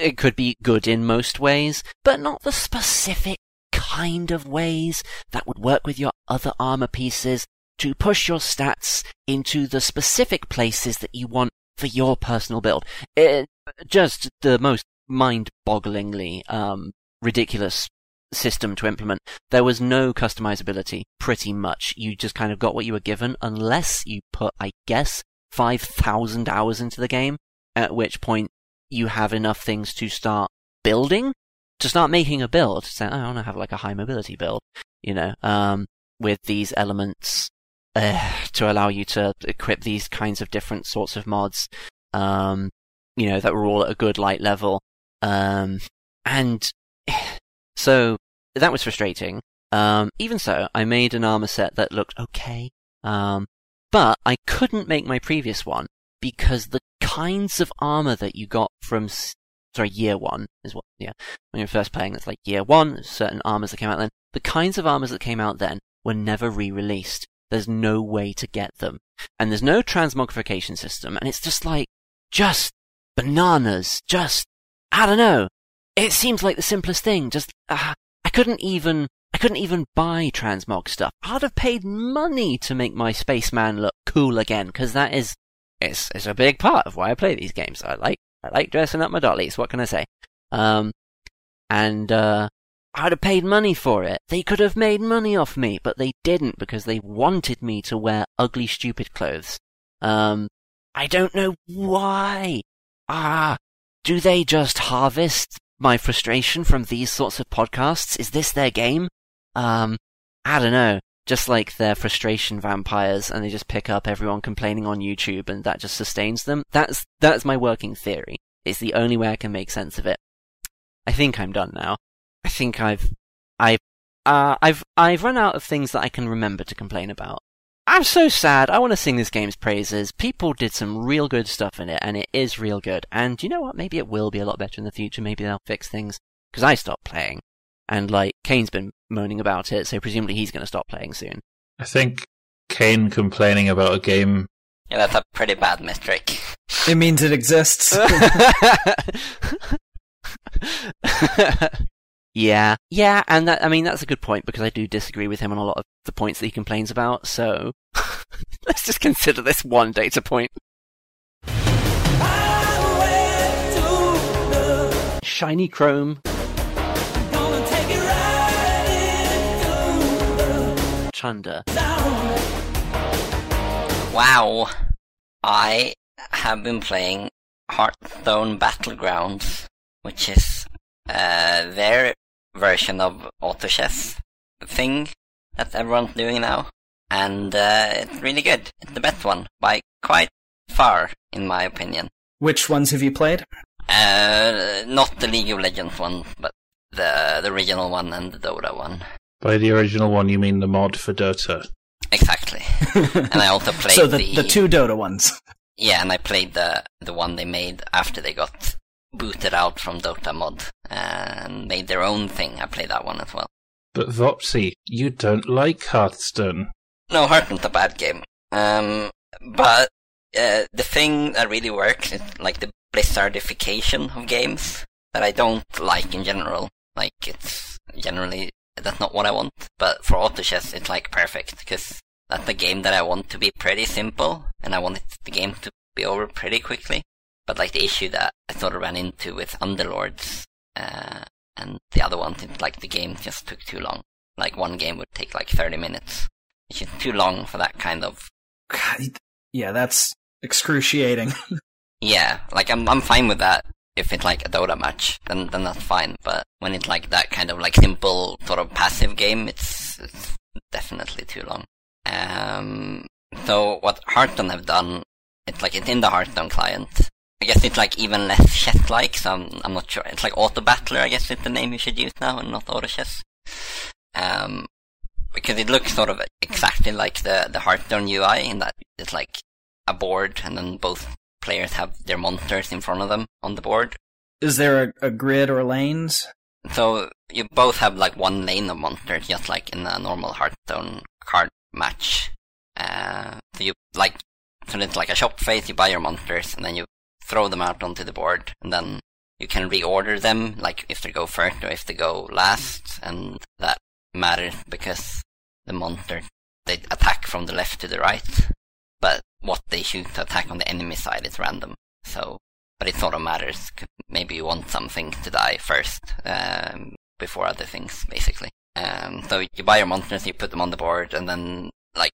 it could be good in most ways, but not the specific kind of ways that would work with your other armor pieces to push your stats into the specific places that you want for your personal build. It, just the most mind-bogglingly um, ridiculous system to implement. There was no customizability, pretty much. You just kind of got what you were given, unless you put, I guess, 5,000 hours into the game, at which point you have enough things to start building, to start making a build. So I want to have like a high mobility build, you know, um, with these elements uh, to allow you to equip these kinds of different sorts of mods, um, you know, that were all at a good light level. Um, and so that was frustrating. Um, even so, I made an armor set that looked okay. Um, but I couldn't make my previous one because the kinds of armor that you got from, sorry, year one is what, yeah, when you're first playing, it's like year one, certain armors that came out then. The kinds of armors that came out then were never re-released. There's no way to get them. And there's no transmogrification system, and it's just like, just bananas, just, I don't know. It seems like the simplest thing, just, uh, I couldn't even, I couldn't even buy transmog stuff. I'd have paid money to make my spaceman look cool again, because that is, it's, it's a big part of why I play these games. I like, I like dressing up my dollies, what can I say? Um, and, uh, I'd have paid money for it. They could have made money off me, but they didn't because they wanted me to wear ugly, stupid clothes. Um, I don't know why. Ah, do they just harvest my frustration from these sorts of podcasts? Is this their game? Um, I don't know. Just like they're frustration vampires and they just pick up everyone complaining on YouTube and that just sustains them. That's, that's my working theory. It's the only way I can make sense of it. I think I'm done now. I think I've, I've, uh, I've, I've run out of things that I can remember to complain about. I'm so sad. I want to sing this game's praises. People did some real good stuff in it, and it is real good. And you know what? Maybe it will be a lot better in the future. Maybe they'll fix things. Because I stopped playing. And, like, Kane's been moaning about it, so presumably he's going to stop playing soon. I think Kane complaining about a game. Yeah, that's a pretty bad metric. It means it exists. yeah, yeah, and that, I mean, that's a good point because I do disagree with him on a lot of the points that he complains about, so let's just consider this one data point. Shiny Chrome. Chunder. Wow. I have been playing Hearthstone Battlegrounds, which is uh, version of auto chess thing that everyone's doing now. And uh, it's really good. It's the best one by quite far, in my opinion. Which ones have you played? Uh, not the League of Legends one, but the the original one and the Dota one. By the original one, you mean the mod for Dota? Exactly. and I also played so the, the two Dota ones. Yeah, and I played the the one they made after they got booted out from Dota mod and made their own thing. I played that one as well. But Vopsy, you don't like Hearthstone. No, Hearthstone's a bad game. Um, but uh, the thing that really works is like the Blizzardification of games that I don't like in general. Like it's generally that's not what I want. But for auto chess, it's like perfect because that's a game that I want to be pretty simple, and I want it, the game to be over pretty quickly. But like the issue that I sort of ran into with Underlords uh, and the other one, it's like the game just took too long. Like one game would take like 30 minutes, which is too long for that kind of. God, yeah, that's excruciating. Yeah, like I'm I'm fine with that. If it's like a Dota match, then then that's fine. But when it's like that kind of like simple sort of passive game, it's, it's definitely too long. Um, so what Hearthstone have done, it's like it's in the Hearthstone client. I guess it's like even less chess-like, so I'm, I'm not sure. It's like Auto Battler, I guess is the name you should use now, and not Auto Chess. Um, because it looks sort of exactly like the the Hearthstone UI in that it's like a board, and then both players have their monsters in front of them on the board. Is there a, a grid or lanes? So you both have like one lane of monsters, just like in a normal Hearthstone card match. Uh, so you like, so it's like a shop phase. You buy your monsters and then you throw them out onto the board, and then you can reorder them, like if they go first or if they go last, and that matters because the monster they attack from the left to the right, but what they shoot to attack on the enemy side is random. So, but it sort of matters. Maybe you want something to die first um, before other things, basically. Um, so you buy your monsters, you put them on the board, and then like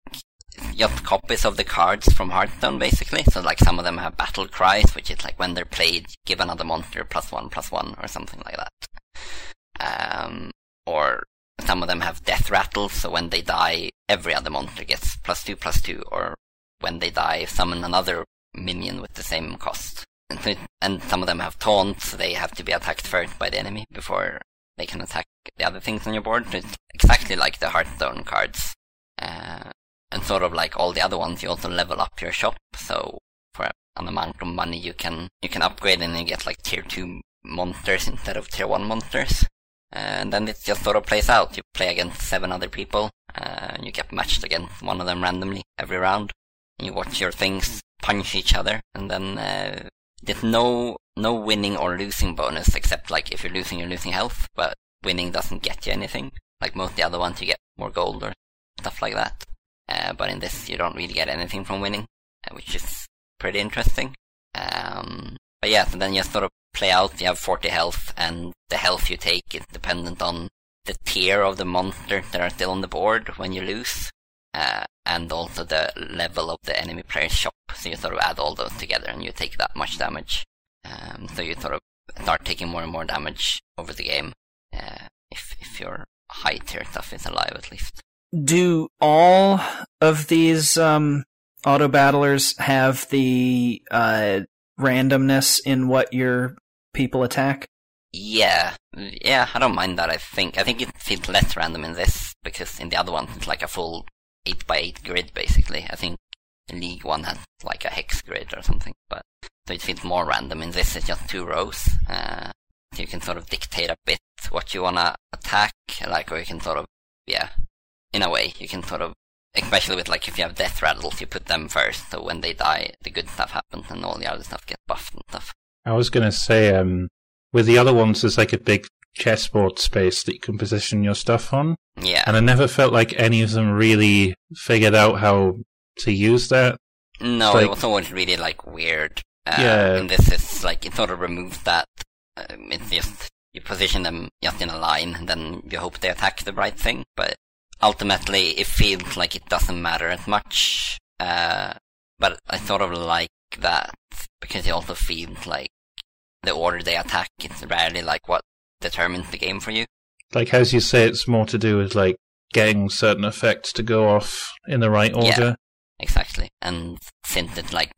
just copies of the cards from Hearthstone, basically. So like some of them have battle cries, which is like when they're played, give another monster plus one plus one or something like that. Um, or some of them have death rattles, so when they die, every other monster gets plus two plus two, or when they die, summon another minion with the same cost. And, so and some of them have taunts, so they have to be attacked first by the enemy before they can attack the other things on your board. It's exactly like the Hearthstone cards. Uh, and sort of like all the other ones, you also level up your shop. So for an amount of money, you can you can upgrade and you get like tier two monsters instead of tier one monsters. And then it just sort of plays out. You play against seven other people, uh, and you get matched against one of them randomly every round. And you watch your things punch each other, and then uh, there's no no winning or losing bonus except like if you're losing, you're losing health, but winning doesn't get you anything. Like most of the other ones, you get more gold or stuff like that. Uh, but in this, you don't really get anything from winning, uh, which is pretty interesting. Um, but yeah, so then you sort of play out. You have 40 health, and the health you take is dependent on the tier of the monster that are still on the board when you lose, uh, and also the level of the enemy player's shop. So you sort of add all those together, and you take that much damage. Um, so you sort of start taking more and more damage over the game, uh, if if your high tier stuff is alive at least. Do all of these um, auto battlers have the uh, randomness in what your people attack? Yeah, yeah, I don't mind that. I think I think it feels less random in this because in the other one it's like a full eight by eight grid basically. I think League one has like a hex grid or something, but so it feels more random. In this, it's just two rows. Uh, you can sort of dictate a bit what you wanna attack, like, or you can sort of, yeah, in a way, you can sort of, especially with like if you have death rattles, you put them first, so when they die, the good stuff happens and all the other stuff gets buffed and stuff. I was going to say, um, with the other ones, there's like a big chessboard space that you can position your stuff on, Yeah. and I never felt like any of them really figured out how to use that. No, Like- it was always really like weird. Uh, Yeah. And this is like it sort of removes that. Um, it's just you position them just in a line, and then you hope they attack the right thing. But ultimately, it feels like it doesn't matter as much. Uh, but I sort of like that because it also feels like the order they attack is rarely like what determines the game for you. Like as you say, it's more to do with like getting certain effects to go off in the right order. Yeah. Exactly. And since it's like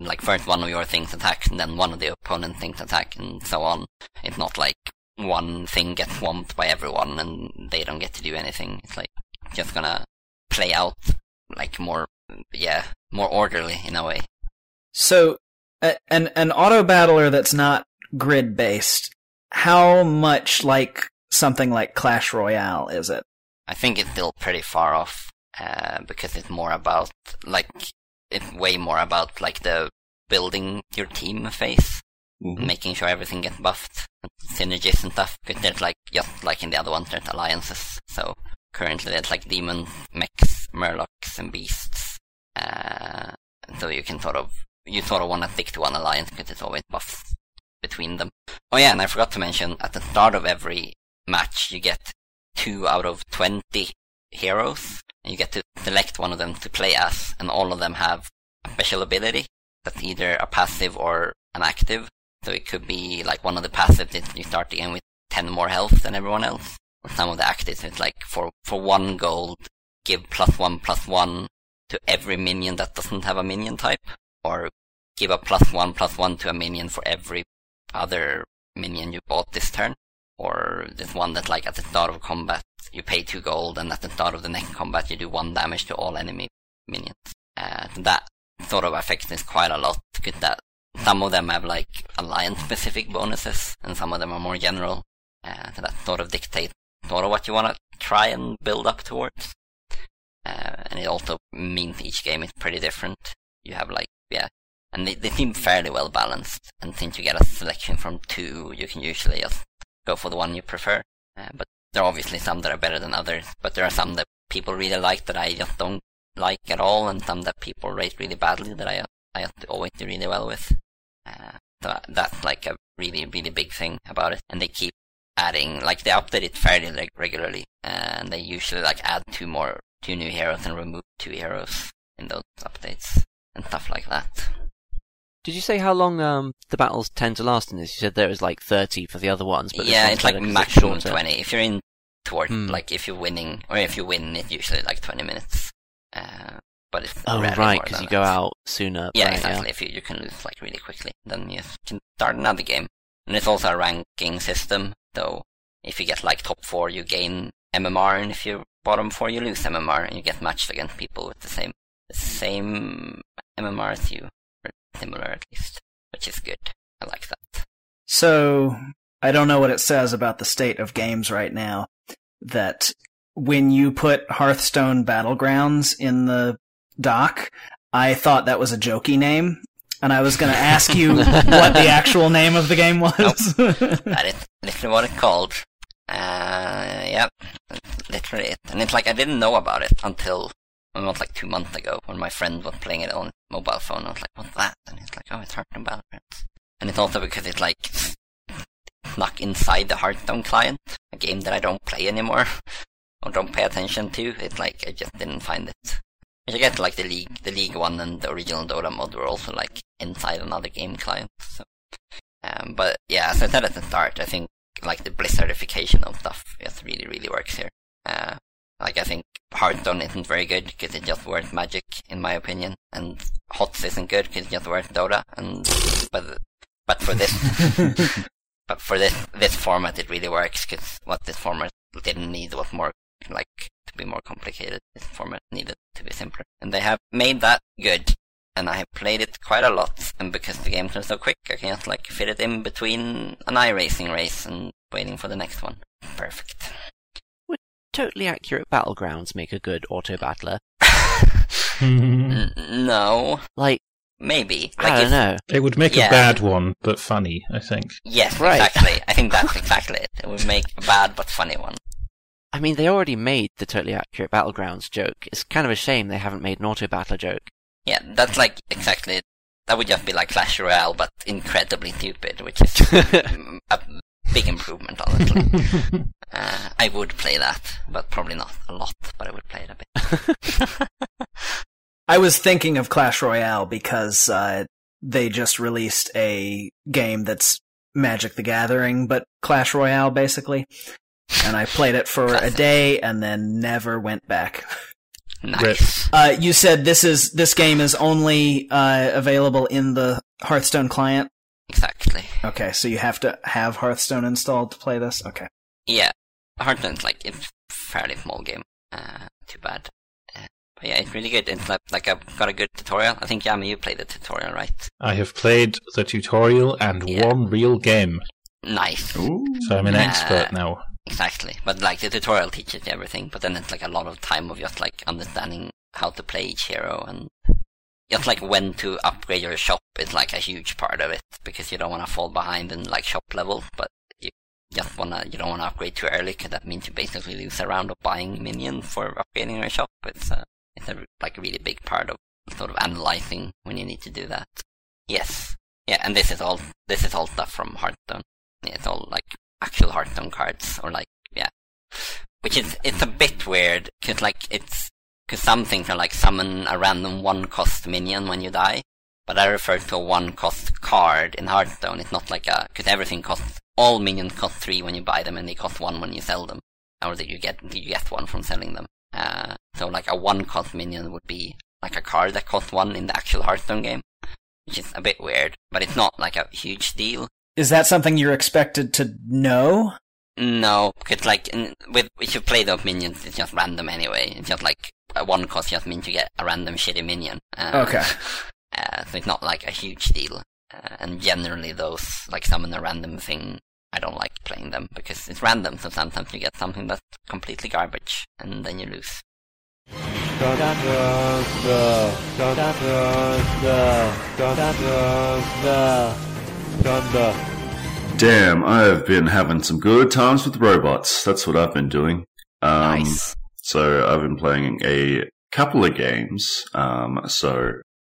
like first one of your things attacks and then one of the opponent things attack and so on, it's not like one thing gets swamped by everyone and they don't get to do anything. It's like just gonna play out like more yeah, more orderly in a way. So, a- an an auto battler that's not grid based, how much like something like Clash Royale is it? I think it's still pretty far off, uh, because it's more about like it's way more about like the building your team phase. Mhm. making sure everything gets buffed, synergies and stuff. Because there's like just like in the other ones, there's alliances. So currently there's like demons, mechs, murlocs, and beasts. Uh, so you can sort of you sort of want to stick to one alliance because it's always buffs between them. Oh yeah, and I forgot to mention at the start of every match you get two out of twenty heroes, and you get to select one of them to play as, and all of them have a special ability that's either a passive or an active. So it could be like one of the passives is you start the game with 10 more health than everyone else. Some of the actives is like for, for one gold, give plus one plus one to every minion that doesn't have a minion type. Or give a plus one plus one to a minion for every other minion you bought this turn. Or this one that like at the start of combat you pay two gold and at the start of the next combat you do one damage to all enemy minions. Uh, that sort of affects this quite a lot because that some of them have like alliance specific bonuses and some of them are more general. Uh, so that sort of dictates sort of what you want to try and build up towards. Uh, and it also means each game is pretty different. You have like, yeah, and they, they seem fairly well balanced. And since you get a selection from two, you can usually just go for the one you prefer. Uh, but there are obviously some that are better than others, but there are some that people really like that I just don't like at all, and some that people rate really badly that I I always do really well with. Uh, so that's like a really really big thing about it, and they keep adding like they update it fairly like regularly, and they usually like add two more two new heroes and remove two heroes in those updates and stuff like that. Did you say how long um, the battles tend to last in this? You said there was like 30 for the other ones, but yeah, it's like maximum shorter. 20. If you're in toward, Hmm. like if you're winning, or if you win, it's usually like 20 minutes. Uh, but it's Oh, right, because you go out sooner. Yeah, right, exactly. If you, you can lose like really quickly, then you can start another game. And it's also a ranking system, though if you get like top four, you gain MMR, and if you're bottom four, you lose MMR, and you get matched against people with the same the same MMR as you, or similar at least, which is good. I like that. So I don't know what it says about the state of games right now. That when you put Hearthstone Battlegrounds in the doc, I thought that was a jokey name, and I was going to ask you what the actual name of the game was. That is literally what it's called. Uh, yeah, literally it. And it's like I didn't know about it until almost like two months ago when my friend was playing it on mobile phone. I was like, "What's that?" And it's like, "Oh, it's Hearthstone Battlegrounds." And it's also because it's like snuck inside the Hearthstone client, a game that I don't play anymore or don't pay attention to. It's like I just didn't find it. I get like the league, the league one and the original Dota mod were also like inside another game client. So, um, but yeah, as I said at the start, I think like the Blizzardification of stuff just really, really works here. Uh, like I think Hearthstone isn't very good because it just works Magic, in my opinion, and HOTS isn't good because it just works Dota. And but but for this but for this this format, it really works because what this format didn't need was more like to be more complicated. This format needed to be simpler, and they have made that good. And I have played it quite a lot, and because the game are so quick, I can just like fit it in between an iRacing race and waiting for the next one. Perfect. Would totally accurate battlegrounds make a good auto battler. N- hmm. no, Like, maybe. I Like don't if- know. it would make Yeah. a bad one, but funny, I think. Yes, Right. exactly. I think that's exactly it. It would make a bad but funny one. I mean, they already made the totally accurate battlegrounds joke. It's kind of a shame they haven't made an auto battler joke. Yeah, that's like exactly. That would just be like Clash Royale, but incredibly stupid, which is mm, a big improvement, honestly. uh, I would play that, but probably not a lot. But I would play it a bit. I was thinking of Clash Royale because uh, they just released a game that's Magic the Gathering, but Clash Royale basically. And I played it for a day and then never went back. Nice. Uh, you said this is this game is only uh, available in the Hearthstone client. Exactly. Okay, so you have to have Hearthstone installed to play this. Okay. Yeah, Hearthstone's like it's a fairly small game. Uh, too bad. Uh, but yeah, it's really good. It's like, like I've got a good tutorial. I think Yami, you played the tutorial, right? I have played the tutorial and Yeah. one real game, Nice. Ooh. so I'm an Yeah. expert now. Exactly. But like the tutorial teaches you everything, but then it's like a lot of time of just like understanding how to play each hero and just like when to upgrade your shop is like a huge part of it because you don't want to fall behind in like shop level, but you just wanna you don't want to upgrade too early because that means you basically lose a round of buying minions for upgrading your shop. It's a it's a like a really big part of sort of analyzing when you need to do that. Yes. Yeah, and this is all this is all stuff from Hearthstone. It's all like actual Hearthstone cards, or like yeah, which is it's a bit weird because like it's because some things are like summon a random one cost minion when you die, but I refer to a one cost card in Hearthstone. It's not like a because everything costs all minions cost three when you buy them, and they cost one when you sell them, or that you get you get one from selling them. Uh, so like a one cost minion would be like a card that costs one in the actual Hearthstone game, which is a bit weird, but it's not like a huge deal. Is that something you're expected to know? No, because like in, with if you play those minions, it's just random anyway. It's just like one cost just means you get a random shitty minion. Uh, Okay. Uh, so it's not like a huge deal. Uh, and generally, those like summon a random thing, I don't like playing them because it's random. So sometimes you get something that's completely garbage, and then you lose. Damn, I have been having some good times with robots. That's what I've been doing. Um, nice. So I've been playing a couple of games. Um, so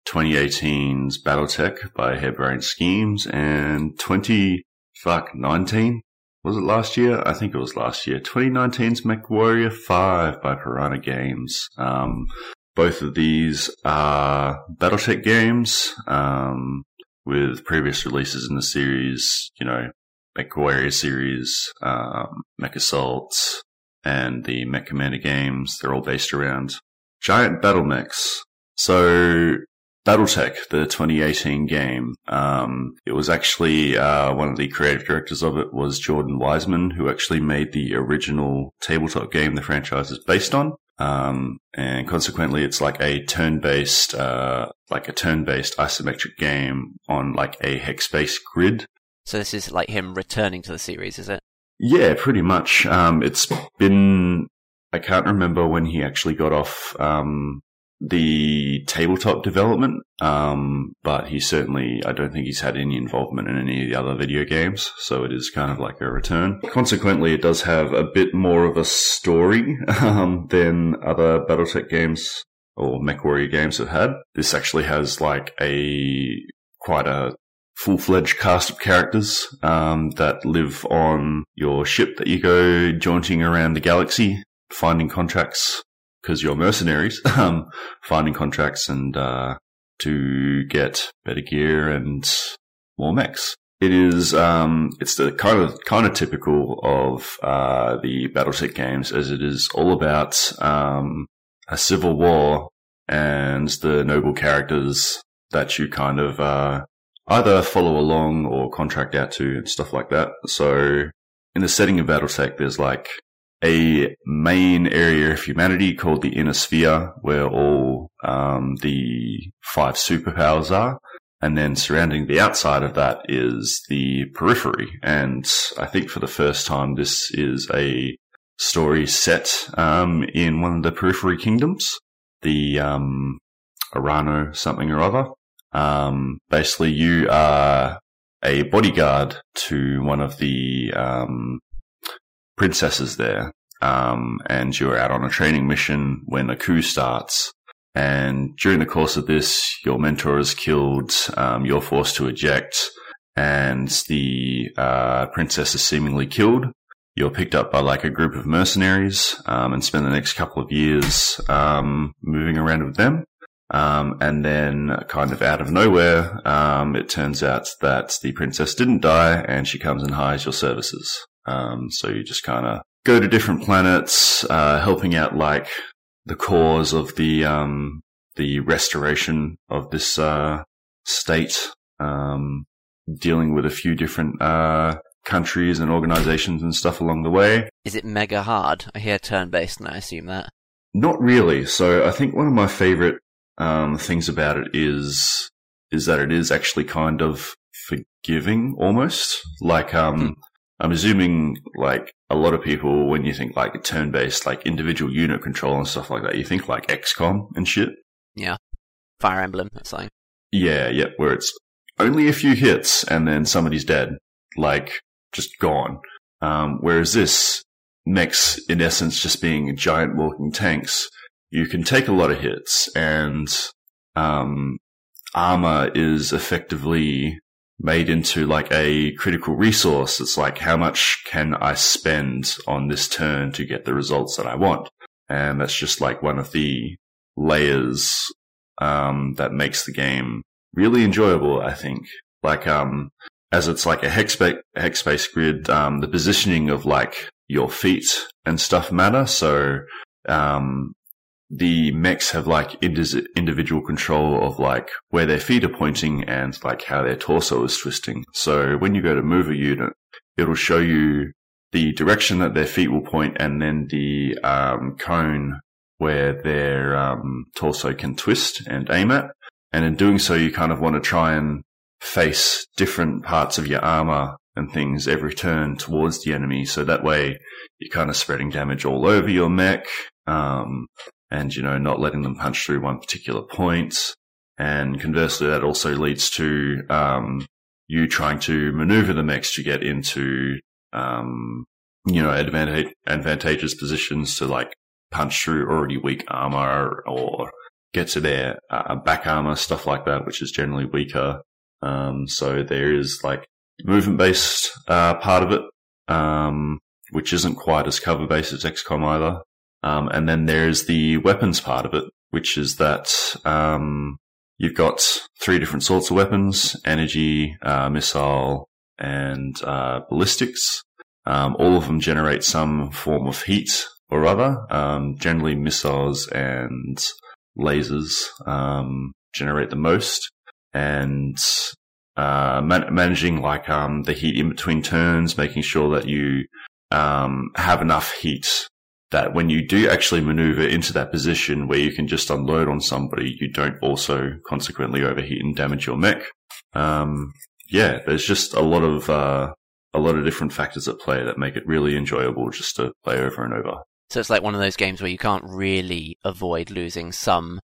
2018's BattleTech by Harebrained Schemes and 20 fuck 19 was it last year? I think it was last year. 2019's MechWarrior 5 by Piranha Games. Um, both of these are BattleTech games um, with previous releases in the series. You know, MechWarrior series, um, Mech Assault, and the Mech Commander games. They're all based around giant battle mechs. So BattleTech, the 2018 game, um, it was actually uh, one of the creative directors of it was Jordan Weisman, who actually made the original tabletop game the franchise is based on. Um, and consequently, it's like a turn-based, uh, like a turn-based isometric game on like a hex-based grid. So this is like him returning to the series, is it? Yeah, pretty much. Um, it's been, I can't remember when he actually got off, um, the tabletop development. Um, but he certainly, I don't think he's had any involvement in any of the other video games. So it is kind of like a return. Consequently, it does have a bit more of a story, um, than other Battletech games or MechWarrior games have had. This actually has like a, quite a full-fledged cast of characters um, that live on your ship that you go jaunting around the galaxy, finding contracts because you're mercenaries, um, finding contracts and uh, to get better gear and more mechs. It is um, it's the kind of kind of typical of uh, the BattleTech games, as it is all about um, a civil war and the noble characters that you kind of uh, either follow along or contract out to and stuff like that. So in the setting of BattleTech, there's like a main area of humanity called the inner sphere where all um, the five superpowers are. And then surrounding the outside of that is the periphery. And I think for the first time, this is a story set um, in one of the periphery kingdoms, the um, Arano something or other. Um, basically, you are a bodyguard to one of the um, princesses there, um, and you're out on a training mission when a coup starts. And during the course of this, your mentor is killed, um, you're forced to eject, and the uh, princess is seemingly killed. You're picked up by like a group of mercenaries um, and spend the next couple of years um, moving around with them. Um, and then, kind of out of nowhere, um, it turns out that the princess didn't die, and she comes and hires your services. Um, so you just kind of go to different planets, uh, helping out like the cause of the um, the restoration of this uh, state, um, dealing with a few different uh, countries and organizations and stuff along the way. Is it mega hard? I hear turn-based, and I assume that. Not really. So I think one of my favorite um, things about it is is that it is actually kind of forgiving almost. Like um, Hmm. I'm assuming like a lot of people when you think like turn based like individual unit control and stuff like that, you think like XCOM and shit. Yeah. Fire Emblem, that's like. Yeah, yeah, where it's only a few hits and then somebody's dead, like just gone. Um, whereas this mechs, in essence, just being giant walking tanks, you can take a lot of hits and um, armor is effectively made into like a critical resource. It's like how much can I spend on this turn to get the results that I want, and that's just like one of the layers um, that makes the game really enjoyable. I think, like, um, as it's like a hex ba- hex based grid, um, the positioning of like your feet and stuff matter. So, um, the mechs have like individual control of like where their feet are pointing and like how their torso is twisting. So when you go to move a unit, it'll show you the direction that their feet will point and then the um, cone where their um, torso can twist and aim at. And in doing so, you kind of want to try and face different parts of your armor and things every turn towards the enemy. So that way you're kind of spreading damage all over your mech. Um, and, you know, not letting them punch through one particular point. And conversely, that also leads to, um, you trying to maneuver the mechs to get into, um, you know, advantage, advantageous positions to like punch through already weak armor or get to their uh, back armor, stuff like that, which is generally weaker. Um, so there is like movement based, uh, part of it, um, which isn't quite as cover based as XCOM either. Um, and then there's the weapons part of it, which is that um, you've got three different sorts of weapons: energy, uh, missile, and uh, ballistics. Um, all of them generate some form of heat or other. Um, generally, missiles and lasers um, generate the most, and uh, man- managing like um, the heat in between turns, making sure that you um, have enough heat that when you do actually maneuver into that position where you can just unload on somebody, you don't also consequently overheat and damage your mech. Um, yeah, there's just a lot of uh, a lot of different factors at play that make it really enjoyable just to play over and over. So it's like one of those games where you can't really avoid losing some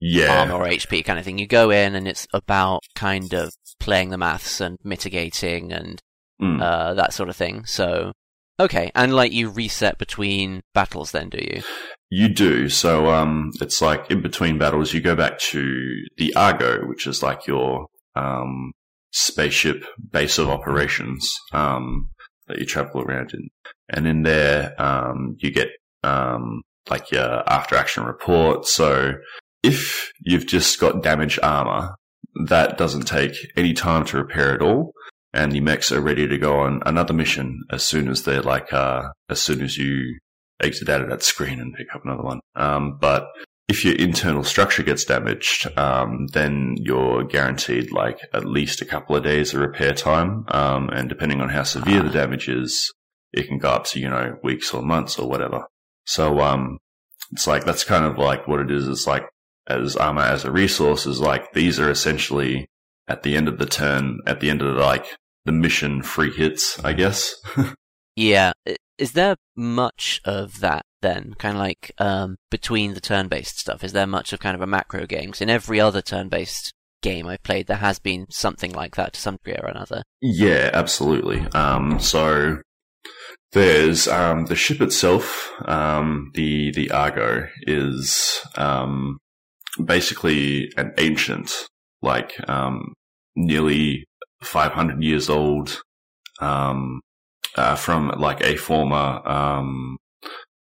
Yeah, armor or HP kind of thing. You go in and it's about kind of playing the maths and mitigating and Mm. uh, that sort of thing. So, okay. And like you reset between battles then, do you? You do. So, um, it's like in between battles, you go back to the Argo, which is like your, um, spaceship base of operations, um, that you travel around in. And in there, um, you get, um, like your after action report. So if you've just got damaged armor, that doesn't take any time to repair at all. And the mechs are ready to go on another mission as soon as they're like, uh, as soon as you exit out of that screen and pick up another one. Um, but if your internal structure gets damaged, um, then you're guaranteed like at least a couple of days of repair time. Um, and depending on how severe the damage is, it can go up to, you know, weeks or months or whatever. So, um, it's like, that's kind of like what it is. It's like as armor as a resource is like, these are essentially at the end of the turn, at the end of the, like the mission free hits, I guess. Yeah. Is there much of that then? Kind of like um, between the turn-based stuff. Is there much of kind of a macro game? 'Cause in every other turn-based game I've played, there has been something like that to some degree or another. Yeah, absolutely. Um, so there's um, the ship itself. Um, the the Argo is um, basically an ancient, like um, nearly 500 years old, um, uh, from like a former um,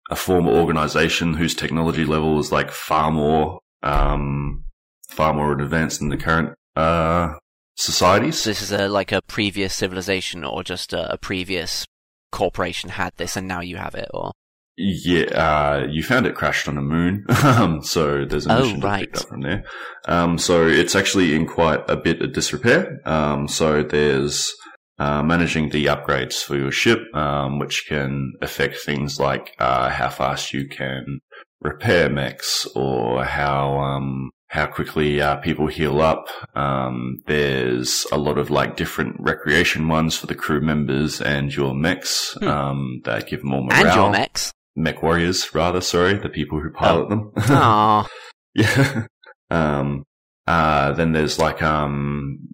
a former organization whose technology level is like far more um, far more advanced than the current uh, societies. So this is a like a previous civilization or just a, a previous corporation had this and now you have it, or Yeah, uh, you found it crashed on a moon. um, so there's a Oh, mission to right. pick up from there. Um, so it's actually in quite a bit of disrepair. Um, so there's uh, managing the upgrades for your ship, um, which can affect things like uh, how fast you can repair mechs or how um, how quickly uh, people heal up. Um, there's a lot of like different recreation ones for the crew members and your mechs Hmm. um, that give more morale and your mechs. Mech warriors, rather. Sorry, the people who pilot them. Aww. yeah. Um. Uh. Then there's like um.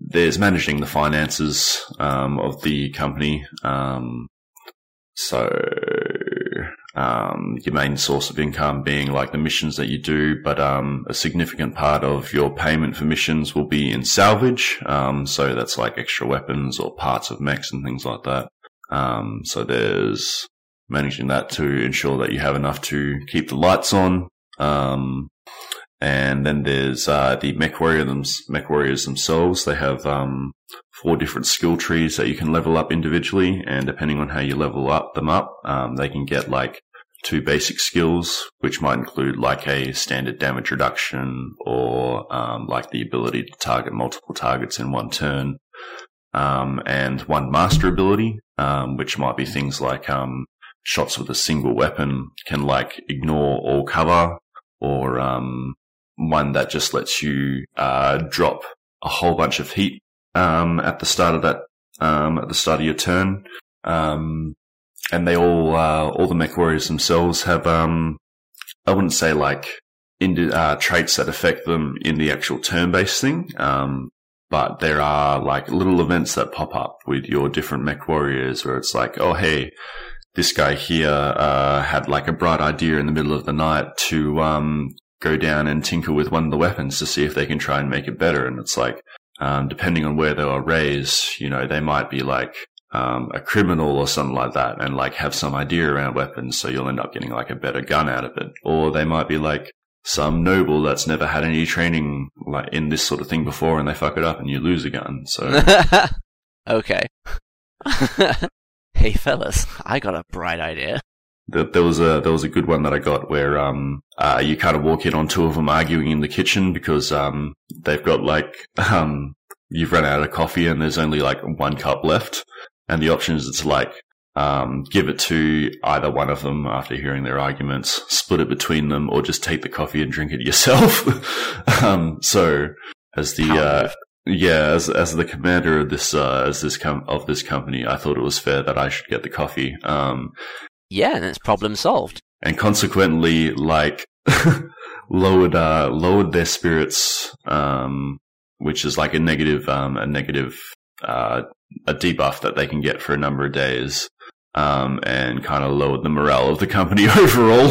There's managing the finances um of the company. Um. So. Um, your main source of income being like the missions that you do, but um, a significant part of your payment for missions will be in salvage. Um, so that's like extra weapons or parts of mechs and things like that. Um, so there's managing that to ensure that you have enough to keep the lights on. Um, and then there's uh, the mech warrior them, mech warriors themselves. They have um, four different skill trees that you can level up individually, and depending on how you level up them up, um, they can get like two basic skills, which might include like a standard damage reduction or um, like the ability to target multiple targets in one turn. Um, and one master ability, um, which might be things like um, shots with a single weapon can like ignore all cover, or um, one that just lets you uh, drop a whole bunch of heat um, at the start of that um, at the start of your turn. Um, and they all uh, all the mech warriors themselves have um, I wouldn't say like indi- uh, traits that affect them in the actual turn based thing. Um, but there are like little events that pop up with your different mech warriors where it's like, oh, hey, this guy here uh, had like a bright idea in the middle of the night to um, go down and tinker with one of the weapons to see if they can try and make it better. And it's like, um, depending on where they were raised, you know, they might be like um, a criminal or something like that and like have some idea around weapons. So you'll end up getting like a better gun out of it. Or they might be like some noble that's never had any training like in this sort of thing before, and they fuck it up, and you lose a gun. So okay. hey fellas, I got a bright idea. there, there was a there was a good one that I got where um uh, you kind of walk in on two of them arguing in the kitchen because um they've got like um you've run out of coffee and there's only like one cup left, and the option is to like um, give it to either one of them after hearing their arguments, split it between them, or just take the coffee and drink it yourself. um, so as the uh, yeah, as as the commander of this uh, as this com- of this company, I thought it was fair that I should get the coffee. Um, Yeah, and it's problem solved. and consequently, like lowered uh, lowered their spirits, um, which is like a negative um, a negative uh, a debuff that they can get for a number of days. Um, and kind of lowered the morale of the company overall.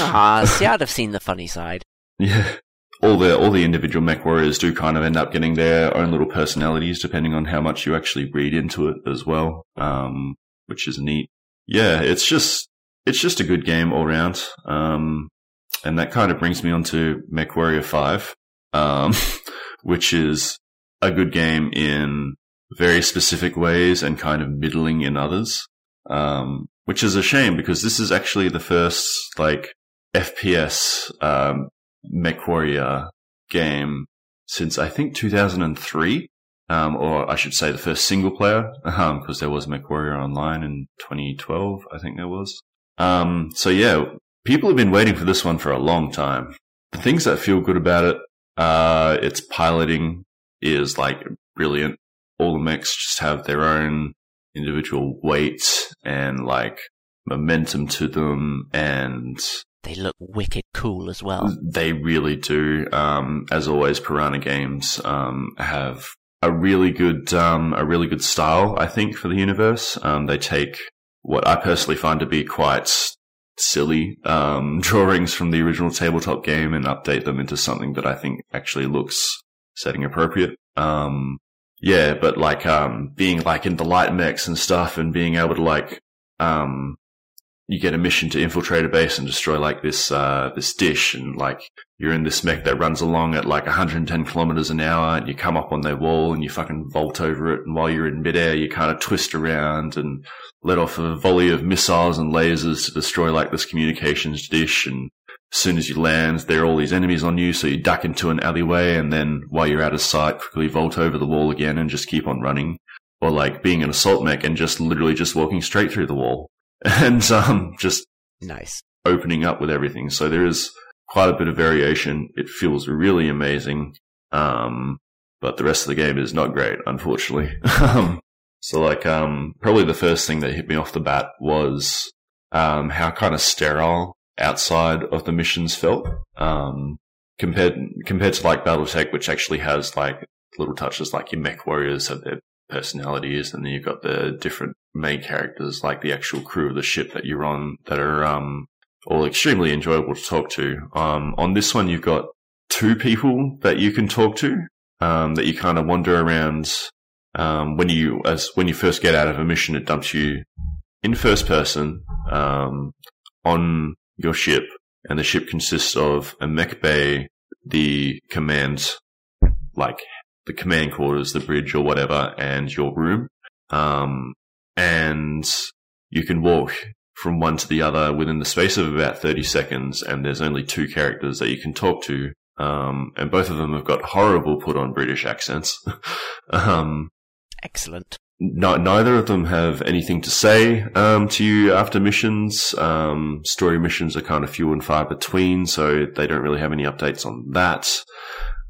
Ah, see, I'd have seen the funny side. yeah, all the all the individual mech warriors do kind of end up getting their own little personalities, depending on how much you actually read into it as well. Um, which is neat. Yeah, it's just it's just a good game all round. Um, and that kind of brings me on to Mech Warrior Five, um, which is a good game in very specific ways and kind of middling in others. Um, which is a shame because this is actually the first like FPS um, MechWarrior game since I think 2003, um, or I should say the first single player, because there was MechWarrior Online in 2012, I think there was. Um, so yeah, people have been waiting for this one for a long time. The things that feel good about it, uh, its piloting is like brilliant. All the mechs just have their own individual weight and like momentum to them and They look wicked cool as well. they really do. Um, as always, Piranha Games um, have a really good, um, a really good style. I think for the universe, um, they take what I personally find to be quite silly um, drawings from the original tabletop game and update them into something that I think actually looks setting appropriate. Um, yeah, but like being like in the light mechs and stuff, and being able to like um, you get a mission to infiltrate a base and destroy like this uh, this dish, and like you're in this mech that runs along at like 110 kilometers an hour, and you come up on their wall and you fucking vault over it, and while you're in midair, you kind of twist around and let off a volley of missiles and lasers to destroy like this communications dish, and as soon as you land, there are all these enemies on you, so you duck into an alleyway, and then while you're out of sight, quickly vault over the wall again and just keep on running. Or like being an assault mech and just literally just walking straight through the wall. And um just Nice. opening up with everything. So there is quite a bit of variation. It feels really amazing. Um but the rest of the game is not great, unfortunately. um so like um probably the first thing that hit me off the bat was um how kind of sterile outside of the missions felt. Um compared compared to like Battletech, which actually has like little touches like your mech warriors have their personalities, and then you've got the different main characters like the actual crew of the ship that you're on that are um all extremely enjoyable to talk to. Um on this one you've got two people that you can talk to, um that you kind of wander around um when you as when you first get out of a mission it dumps you in first person um on your ship and the ship consists of a mech bay, the command like the command quarters, the bridge or whatever, and your room. Um, and you can walk from one to the other within the space of about 30 seconds, and there's only two characters that you can talk to. Um, and both of them have got horrible put on British accents. um, Excellent. no, neither of them have anything to say um, to you after missions. Um, story missions are kind of few and far between, so they don't really have any updates on that.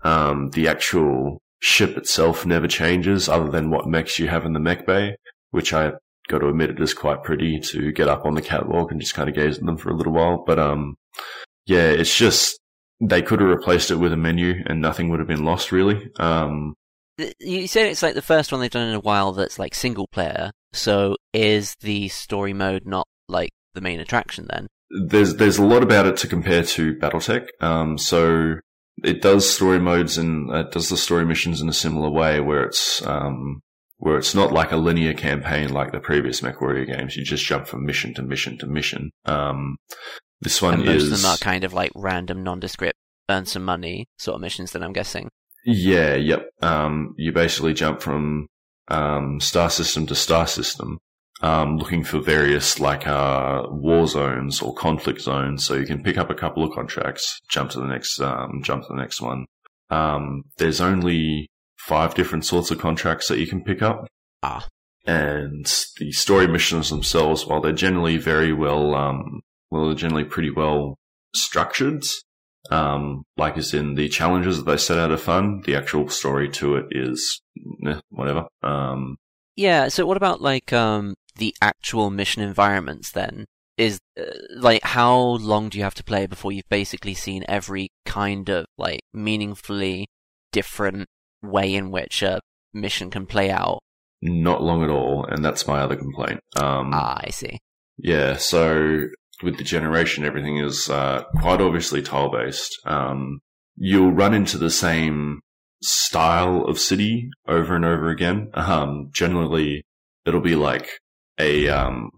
Um, the actual ship itself never changes, other than what mechs you have in the mech bay, which I got to admit it is quite pretty to get up on the catwalk and just kind of gaze at them for a little while. But um, yeah, it's just they could have replaced it with a menu and nothing would have been lost really. Um, You said it's like the first one they've done in a while that's like single player. So is the story mode not like the main attraction then? there's there's a lot about it to compare to BattleTech. Um, so it does story modes and it does the story missions in a similar way, where it's um, where it's not like a linear campaign like the previous MechWarrior games. You just jump from mission to mission to mission. Um, This one and most is of them are kind of like random, nondescript, earn some money sort of missions. Then I'm guessing. Yeah, yep. Um, you basically jump from um, star system to star system, um, looking for various like uh, war zones or conflict zones. So you can pick up a couple of contracts, jump to the next, um, jump to the next one. Um, there's only five different sorts of contracts that you can pick up. Ah. And the story missions themselves, while they're generally very well, um, well, they're generally pretty well structured, um, like as in the challenges that they set out are fun. The actual story to it is eh, whatever. Um, Yeah. So what about like um the actual mission environments then? Is uh, like how long do you have to play before you've basically seen every kind of like meaningfully different way in which a mission can play out? not long at all, and that's my other complaint. Um, Ah, I see. Yeah, so with the generation, everything is uh, quite obviously tile based. Um, you'll run into the same style of city over and over again. Um, generally, it'll be like a um,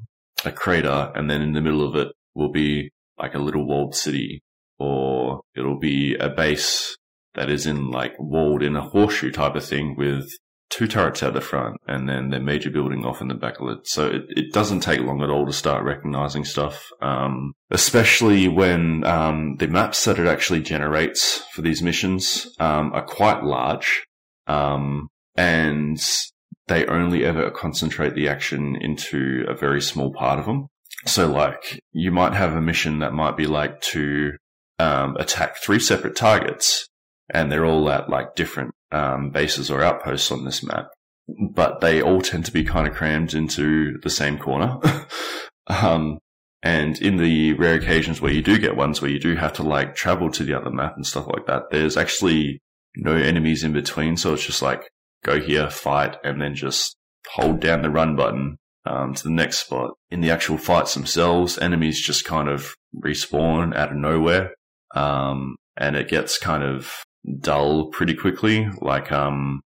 a crater, and then in the middle of it will be like a little walled city, or it'll be a base that is in like walled in a horseshoe type of thing with two turrets out the front and then their major building off in the back of it. So it, it doesn't take long at all to start recognizing stuff. Um, especially when, um, the maps that it actually generates for these missions, um, are quite large. Um, and they only ever concentrate the action into a very small part of them. So like you might have a mission that might be like to, um, attack three separate targets and they're all at like different um, bases or outposts on this map, but they all tend to be kind of crammed into the same corner. um, and in the rare occasions where you do get ones where you do have to like travel to the other map and stuff like that, there's actually no enemies in between. So it's just like go here, fight, and then just hold down the run button um, to the next spot. In the actual fights themselves, enemies just kind of respawn out of nowhere. Um, and it gets kind of dull pretty quickly. Like, um,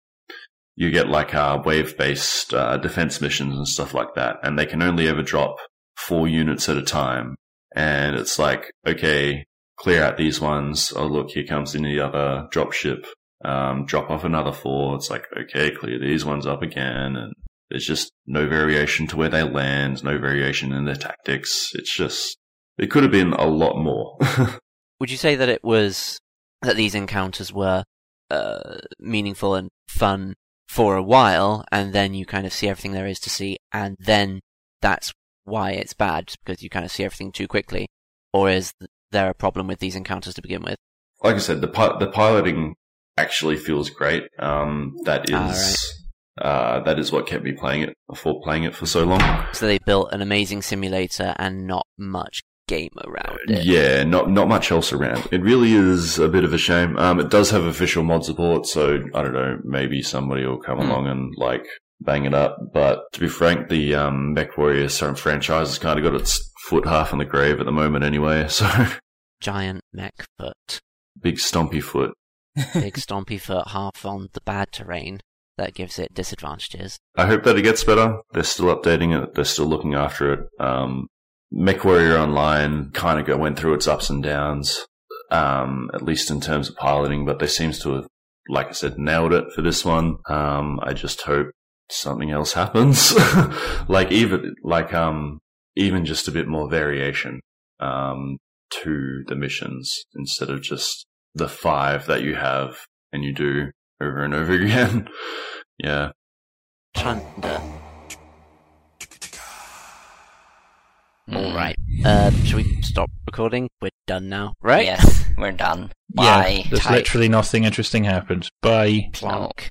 you get like, uh, wave based, uh, defense missions and stuff like that. And they can only ever drop four units at a time. And it's like, okay, clear out these ones. Oh, look, here comes the other drop ship. Um, drop off another four. It's like, okay, clear these ones up again. And there's just no variation to where they land, no variation in their tactics. It's just, it could have been a lot more. Would you say that it was that these encounters were uh, meaningful and fun for a while, and then you kind of see everything there is to see, and then that's why it's bad because you kind of see everything too quickly, or is there a problem with these encounters to begin with? like I said, the pi- the piloting actually feels great. Um, that is uh, that is what kept me playing it before playing it for so long. So they built an amazing simulator and not much game around it. Yeah, not not much else around. It really is a bit of a shame. Um, it does have official mod support, so I don't know. Maybe somebody will come Hmm. along and like bang it up. But to be frank, the um, Mech Warrior franchise has kind of got its foot half in the grave at the moment, anyway. So Giant mech foot, big stompy foot. Big stompy foot, half on the bad terrain that gives it disadvantages. I hope that it gets better. They're still updating it. They're still looking after it. Um, MechWarrior Online kind of went through its ups and downs, um, at least in terms of piloting, but they seems to have, like I said, nailed it for this one. Um, I just hope something else happens. like even, like, um, even just a bit more variation, um, to the missions instead of just the five that you have and you do over and over again. yeah. Chunder. Mm. All right. Uh, should we stop recording? We're done now, right? Yes, we're done. Bye. Yeah, there's Tight. literally nothing interesting happened. Bye. Plonk.